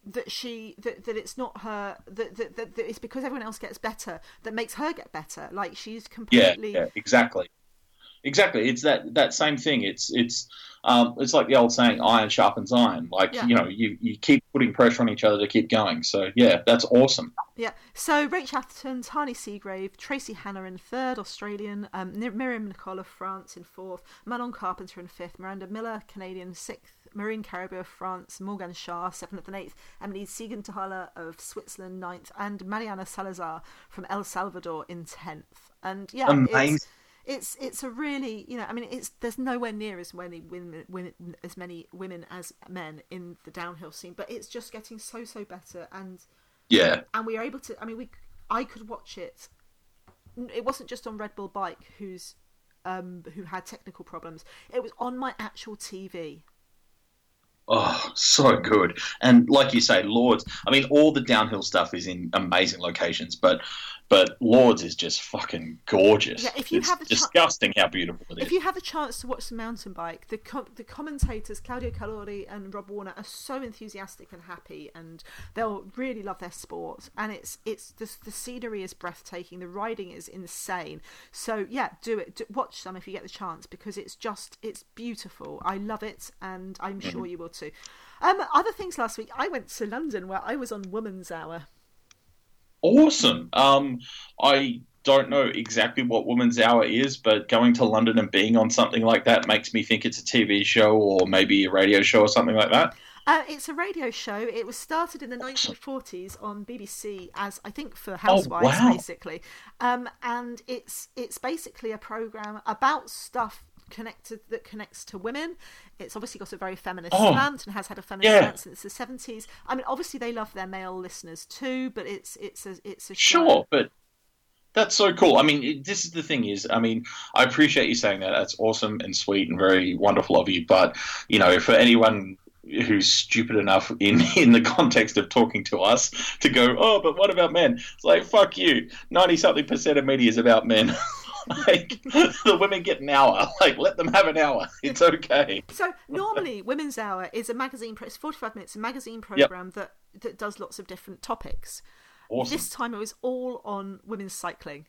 that she that, that it's not her that, that, that, that it's because everyone else gets better that makes her get better. Like she's completely yeah, yeah exactly. Exactly. It's that that same thing. It's it's um, it's like the old saying iron sharpens iron. Like Yeah. you know you, you keep putting pressure on each other to keep going. So yeah that's awesome. Yeah. So Rachel Atherton, Tahnée Seagrave, Tracey hannah in third, Australian, um, Myriam Nicole of France in fourth, Manon Carpenter in fifth, Miranda Miller, Canadian sixth, Marine Cabirou of France, Morgane Charre seventh and eighth, Emilie Siegenthaler of Switzerland ninth, and Mariana Salazar from El Salvador in tenth. And yeah, Amazing. it's it's it's a really you know I mean it's there's nowhere near as many women, women as many women as men in the downhill scene, but it's just getting so so better and yeah and we were able to. I mean, we I could watch it. It wasn't just on Red Bull Bike, who's um, who had technical problems. It was on my actual TV. Oh, so good. And like you say, Lourdes, I mean, all the downhill stuff is in amazing locations, but but Lourdes is just fucking gorgeous. Yeah, if you it's have ti- disgusting how beautiful it is. If you have a chance to watch the mountain bike, the com- the commentators Claudio Caluori and Rob Warner are so enthusiastic and happy, and they'll really love their sport. And it's it's the, the scenery is breathtaking, the riding is insane. So yeah, do it. Do, watch some if you get the chance because it's just it's beautiful. I love it, and I'm sure you will too. Um, other things last week, I went to London where I was on Woman's Hour. Awesome. Um, I don't know exactly what Woman's Hour is, but going to London and being on something like that makes me think it's a TV show or maybe a radio show or something like that. Uh, it's a radio show. It was started in the 1940s on BBC as I think for housewives, wow. basically. Um, and it's it's basically a program about stuff connected that connects to women. It's obviously got a very feminist Oh. slant and has had a feminist Yeah. slant since the 70s. I mean, obviously they love their male listeners too, but it's it's a it's a show. Sure, but that's so cool. I mean, this is the thing is, I mean, I appreciate you saying that. That's awesome and sweet and very wonderful of you. But you know, for anyone who's stupid enough in (laughs) in the context of talking to us to go, oh, but what about men? It's like fuck you. Ninety something percent of media is about men. (laughs) (laughs) like the women get an hour. (laughs) Like let them have an hour. It's okay. So normally, Women's Hour is a magazine. It's forty-five minutes, a magazine program that that does lots of different topics. Awesome. This time it was all on women's cycling.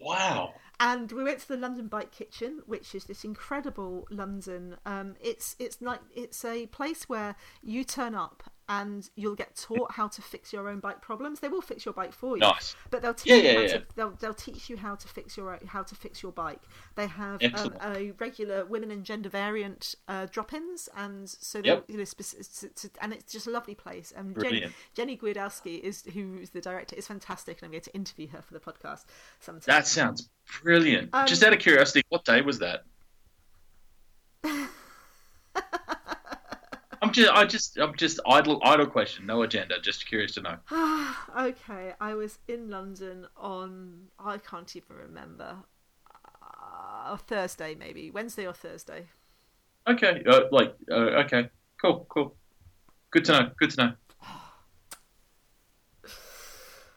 Wow. And we went to the London Bike Kitchen, which is this incredible London. Um, it's it's like it's a place where you turn up and you'll get taught how to fix your own bike problems. They will fix your bike for you, Nice. but they'll teach Yeah, you how yeah. to they'll, they'll teach you how to fix your how to fix your bike. They have um, a regular women and gender variant uh, drop-ins, and so they Yep. you know, s- s- and it's just a lovely place. And Jenny. Jenny Gwiazdowski is who's the director is fantastic, and I'm going to interview her for the podcast sometime. That sounds brilliant. Um, Just out of curiosity, what day was that? (laughs) I'm just, I just, I'm just idle, idle question, no agenda. Just curious to know. (sighs) okay, I was in London on I can't even remember. Uh, Thursday maybe Wednesday or Thursday. Okay, uh, like, uh, okay, cool, cool. Good to know. Good to know. (sighs)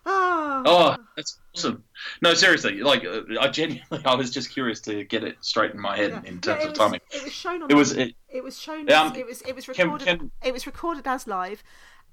Ah, Oh, that's awesome. No, seriously, like, uh, I genuinely, (laughs) I was just curious to get it straight in my head yeah. in terms it of was, timing. It was shown on. It was, it, It was shown. Um, it was. It was can- recorded. can- It was recorded as live,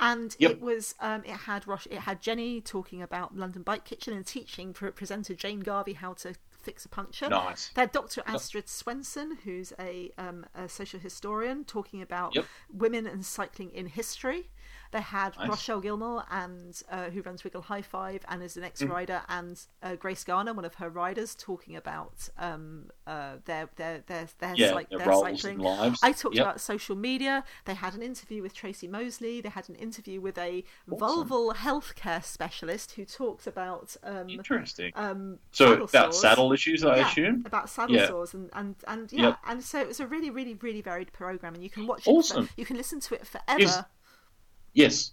and Yep. it was. Um, it had Rosh. It had Jenny talking about London Bike Kitchen and teaching pre- presenter Jane Garvey how to fix a puncture. nice. They had Dr. Astrid Swenson, who's a, um, a social historian, talking about Yep. women and cycling in history. They had Nice. Rochelle Gilmore, and uh, who runs Wiggle High Five and is an Mm. ex-rider, and uh, Grace Garner, one of her riders, talking about um, uh, their their their their, Yeah, cyc- their their cycling. lives. I talked Yep. about social media. They had an interview with Tracey Moseley. They had an interview with a Awesome. vulval healthcare specialist who talks about um, Interesting. um, So saddle about sores. saddle issues, I Yeah, assume. about saddle Yeah. sores and and and yeah, Yep. and so it was a really really really varied program, and you can watch it. Awesome. For, you can listen to it forever. Is- Yes.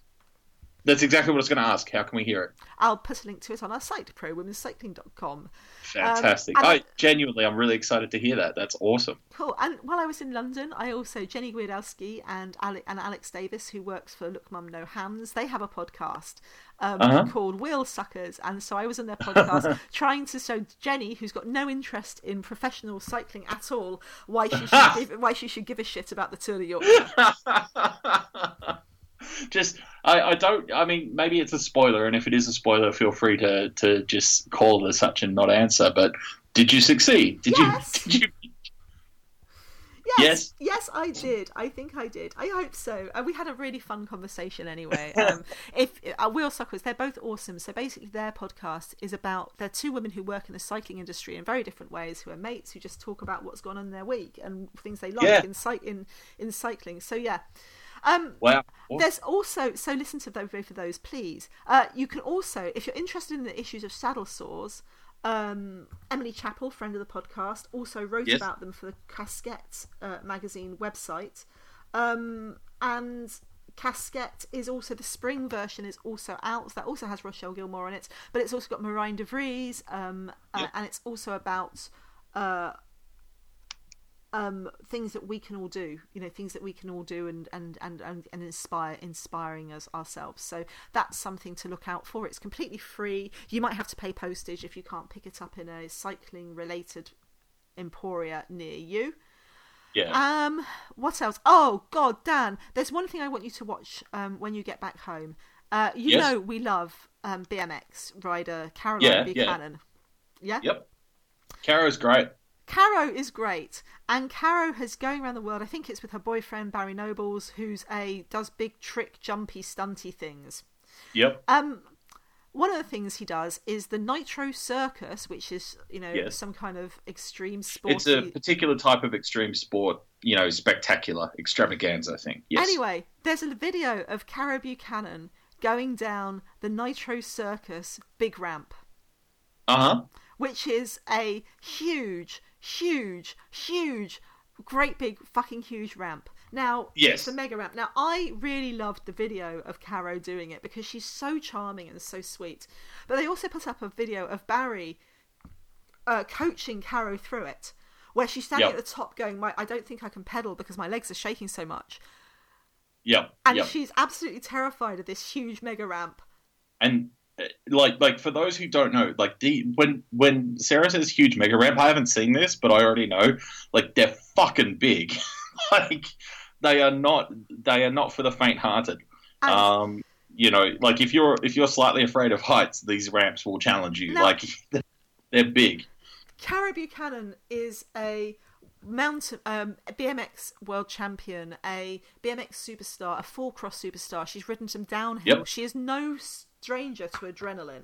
That's exactly what I was going to ask. How can we hear it? I'll put a link to it on our site, prowomencycling.com. Fantastic. Um, I and- genuinely, I'm really excited to hear that. That's awesome. Cool. And while I was in London, I also Jenny Gwiazdowski and Ale- and Alex Davis, who works for Look Mum No Hands, they have a podcast um, Uh-huh. called Wheel Suckers, and so I was on their podcast (laughs) trying to show Jenny, who's got no interest in professional cycling at all, why she (laughs) should give, why she should give a shit about the Tour de Yorkshire. (laughs) just, I, I don't. I mean, maybe it's a spoiler, and if it is a spoiler, feel free to to just call it as such and not answer. But did you succeed? Did Yes. you? Did you? Yes, Yes? yes, I did. I think I did. I hope so. And we had a really fun conversation anyway. Um, (laughs) if uh, Wheel Suckers, they're both awesome. So basically, their podcast is about they're two women who work in the cycling industry in very different ways, who are mates who just talk about what's gone on in their week and things they like Yeah. in in in cycling. So yeah. Um, Wow. there's also so listen to those both of those, please. Uh, you can also, if you're interested in the issues of saddle sores, um, Emily Chappell, friend of the podcast, also wrote Yes. about them for the Casquette uh, magazine website. Um, and Casquette is also the spring version is also out. That also has Rochelle Gilmore on it, but it's also got Marijn de Vries, um, uh, and it's also about uh, um, things that we can all do. You know, things that we can all do and and and and, and inspire, inspiring us ourselves. So that's something to look out for. It's completely free. You might have to pay postage if you can't pick it up in a cycling related emporia near you. Yeah. Um, what else? Oh God, Dan, there's one thing I want you to watch um, when you get back home. Uh, you Yes. know we love um, BMX rider Caroline Yeah, yeah. Buchanan. Yeah. Yep. Caro's great. Caro is great, and Caro has going around the world. I think it's with her boyfriend Barry Nobles, who's a does big trick, jumpy, stunty things. Yep. Um, one of the things he does is the Nitro Circus, which is you know Yes. some kind of extreme sport. It's a particular type of extreme sport. You know, spectacular extravaganza. I think. Yes. Anyway, there's a video of Caro Buchanan going down the Nitro Circus big ramp, Uh huh. which is a huge, huge, huge, great big fucking huge ramp. Now, Yes. it's a mega ramp. Now, I really loved the video of Caro doing it because she's so charming and so sweet. But they also put up a video of Barry uh, coaching Caro through it, where she's standing Yep. at the top going, "My, I don't think I can pedal because my legs are shaking so much." Yep. and yep. she's absolutely terrified of this huge mega ramp. and like like for those who don't know like the when when sarah says huge mega ramp i haven't seen this but i already know like they're fucking big (laughs) like they are not they are not for the faint hearted um you know like if you're if you're slightly afraid of heights these ramps will challenge you Now- like (laughs) they're big Caro Buchanan is a mountain um, BMX world champion, a BMX superstar, a four cross superstar. She's ridden some downhill. Yep. She is no stranger to adrenaline.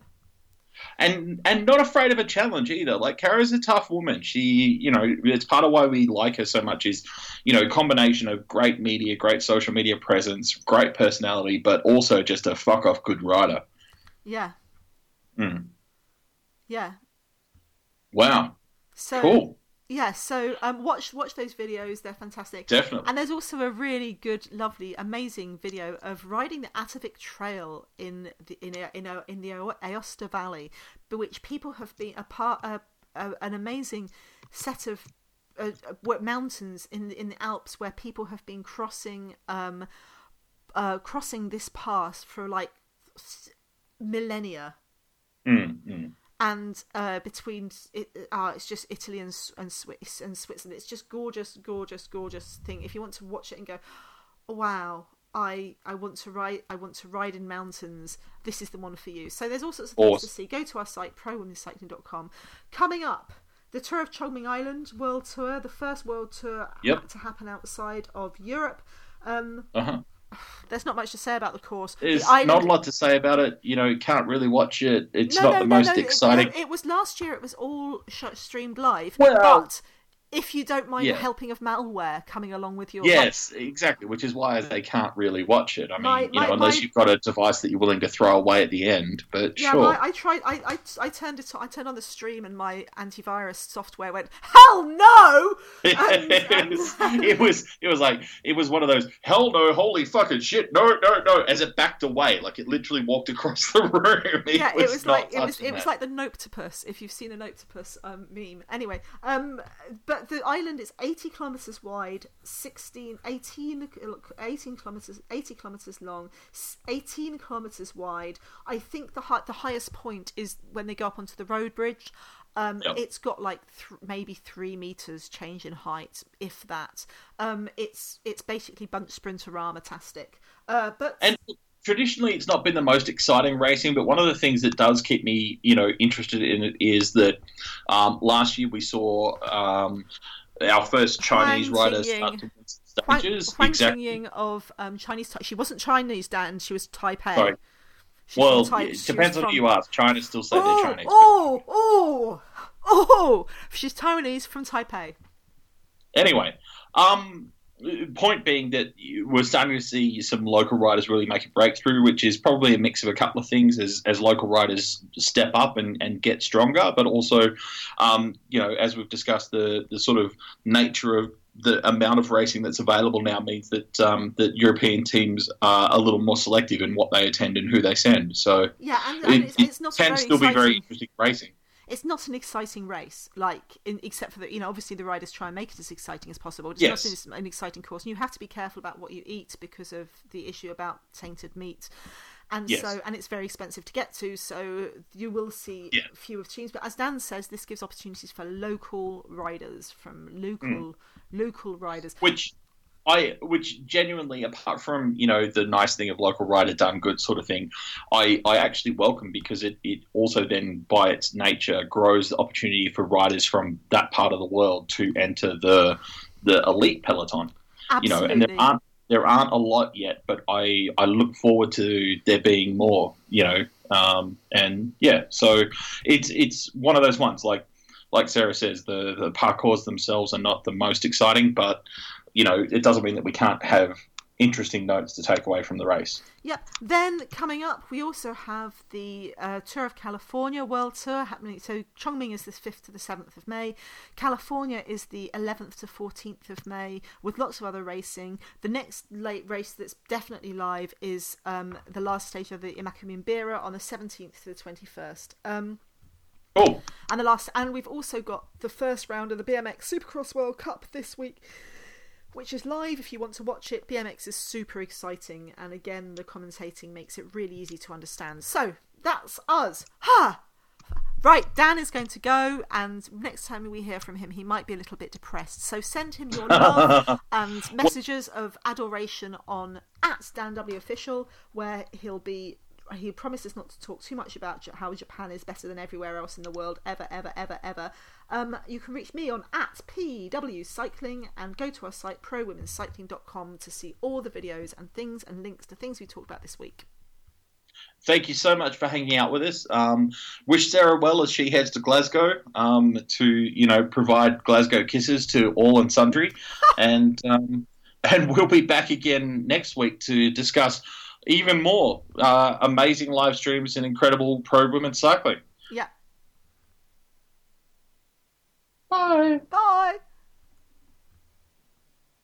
and and not afraid of a challenge either. Like Caro's a tough woman. She, you know, it's part of why we like her so much. Is you know, combination of great media, great social media presence, great personality, but also just a fuck off good rider. Yeah, Mm. yeah. Wow, So cool, yeah, so um, watch watch those videos. They're fantastic. definitely. And there's also a really good, lovely, amazing video of riding the Atavik Trail in the in a, in, a, in the Aosta Valley, which people have been a part uh, uh, an amazing set of uh, mountains in in the Alps where people have been crossing um uh crossing this pass for like millennia Mm, mm. And uh, between it, uh, it's just Italy and and Swiss and Switzerland. It's just gorgeous, gorgeous, gorgeous thing. If you want to watch it and go, wow, I I want to ride, I want to ride in mountains. This is the one for you. So there's all sorts of things to see. Go to our site prowomencycling.com. Coming up. The tour of Chongming Island World Tour, the first world tour Yep. to happen outside of Europe. Um, Uh-huh. There's not much to say about the course. There's the island, not a lot to say about it. You know, you can't really watch it. It's no, not no, the no, most no, exciting. It, it was last year. It was all streamed live, Well- but if you don't mind Yeah. helping of malware coming along with your Yes, exactly. Which is why they can't really watch it. I mean, My- you my- know, unless my- you've got a device that you're willing to throw away at the end. But Yeah, sure. I, I tried. I, I, I turned it. I turned on the stream, and my antivirus software went, "Hell no!" (laughs) And- it, was, it was it was like it was one of those hell no holy fucking shit no no no as it backed away like it literally walked across the room (laughs) it yeah, was it was like it was it was like the Noctopus. If you've seen a Noctopus um, meme, anyway. Um, but the island is 80 kilometers wide, 16, 18, 18 kilometers, 80 kilometers long, 18 kilometers wide. I think the hi- the highest point is when they go up onto the road bridge. Um, Yep. It's got like th- maybe three meters change in height, if that. Um, it's it's basically bunch sprinterama tastic. Uh, but and traditionally it's not been the most exciting racing but one of the things that does keep me you know interested in it is that um, last year we saw um, our first Chinese rider start to win some Huang, stages Huang exactly of um, Chinese. She wasn't Chinese, Dan. She was Taipei. Sorry. Well it depends on from- who you ask China still say Oh, they're Chinese oh, oh, oh! She's Taiwanese from Taipei. Anyway, um, point being that we're starting to see some local riders really make a breakthrough, which is probably a mix of a couple of things as, as local riders step up and, and get stronger, but also, um, you know, as we've discussed, the, the sort of nature of the amount of racing that's available now means that um, that European teams are a little more selective in what they attend and who they send. So Yeah, and, and it, it's, it's not can very still be very interesting racing. It's not an exciting race, like in, except for the you know obviously the riders try and make it as exciting as possible. It's Yes. not an, an exciting course, and you have to be careful about what you eat because of the issue about tainted meat. And Yes. so, and it's very expensive to get to, so you will see Yeah. fewer teams. But as Dan says, this gives opportunities for local riders from local Hmm. local riders. which I which genuinely apart from you know the nice thing of local rider done good sort of thing I, I actually welcome because it, it also then by its nature grows the opportunity for riders from that part of the world to enter the the elite peloton. You know and there aren't there aren't a lot yet but I, I look forward to there being more you know um, and yeah so it's it's one of those ones like like Sarah says, the, the parcours themselves are not the most exciting, but you know, it doesn't mean that we can't have interesting notes to take away from the race. Yep. Then coming up, we also have the uh, Tour of California World Tour happening. So Chongming is the 5th to the 7th of May. California is the 11th to 14th of May, with lots of other racing. The next late race that's definitely live is um, the last stage of the Emakumeen Bira on the 17th to the 21st. Um, Oh, and the last, and we've also got the first round of the BMX Supercross World Cup this week, which is live if you want to watch it. BMX is super exciting, and again, the commentating makes it really easy to understand. So that's us. Ha! Right, Dan is going to go, and next time we hear from him, he might be a little bit depressed. So send him your love (laughs) and messages of adoration on at Dan W Official, where he'll be. He promises not to talk too much about how Japan is better than everywhere else in the world, ever, ever, ever, ever. Um, you can reach me on at PW Cycling and go to our site prowomenscycling.com to see all the videos and things and links to things we talked about this week. thank you so much for hanging out with us. Um, wish Sarah well as she heads to Glasgow um, to, you know, provide Glasgow kisses to all and sundry, (laughs) and um, and we'll be back again next week to discuss even more uh, amazing live streams and incredible pro women's cycling. Yeah. Bye. Bye.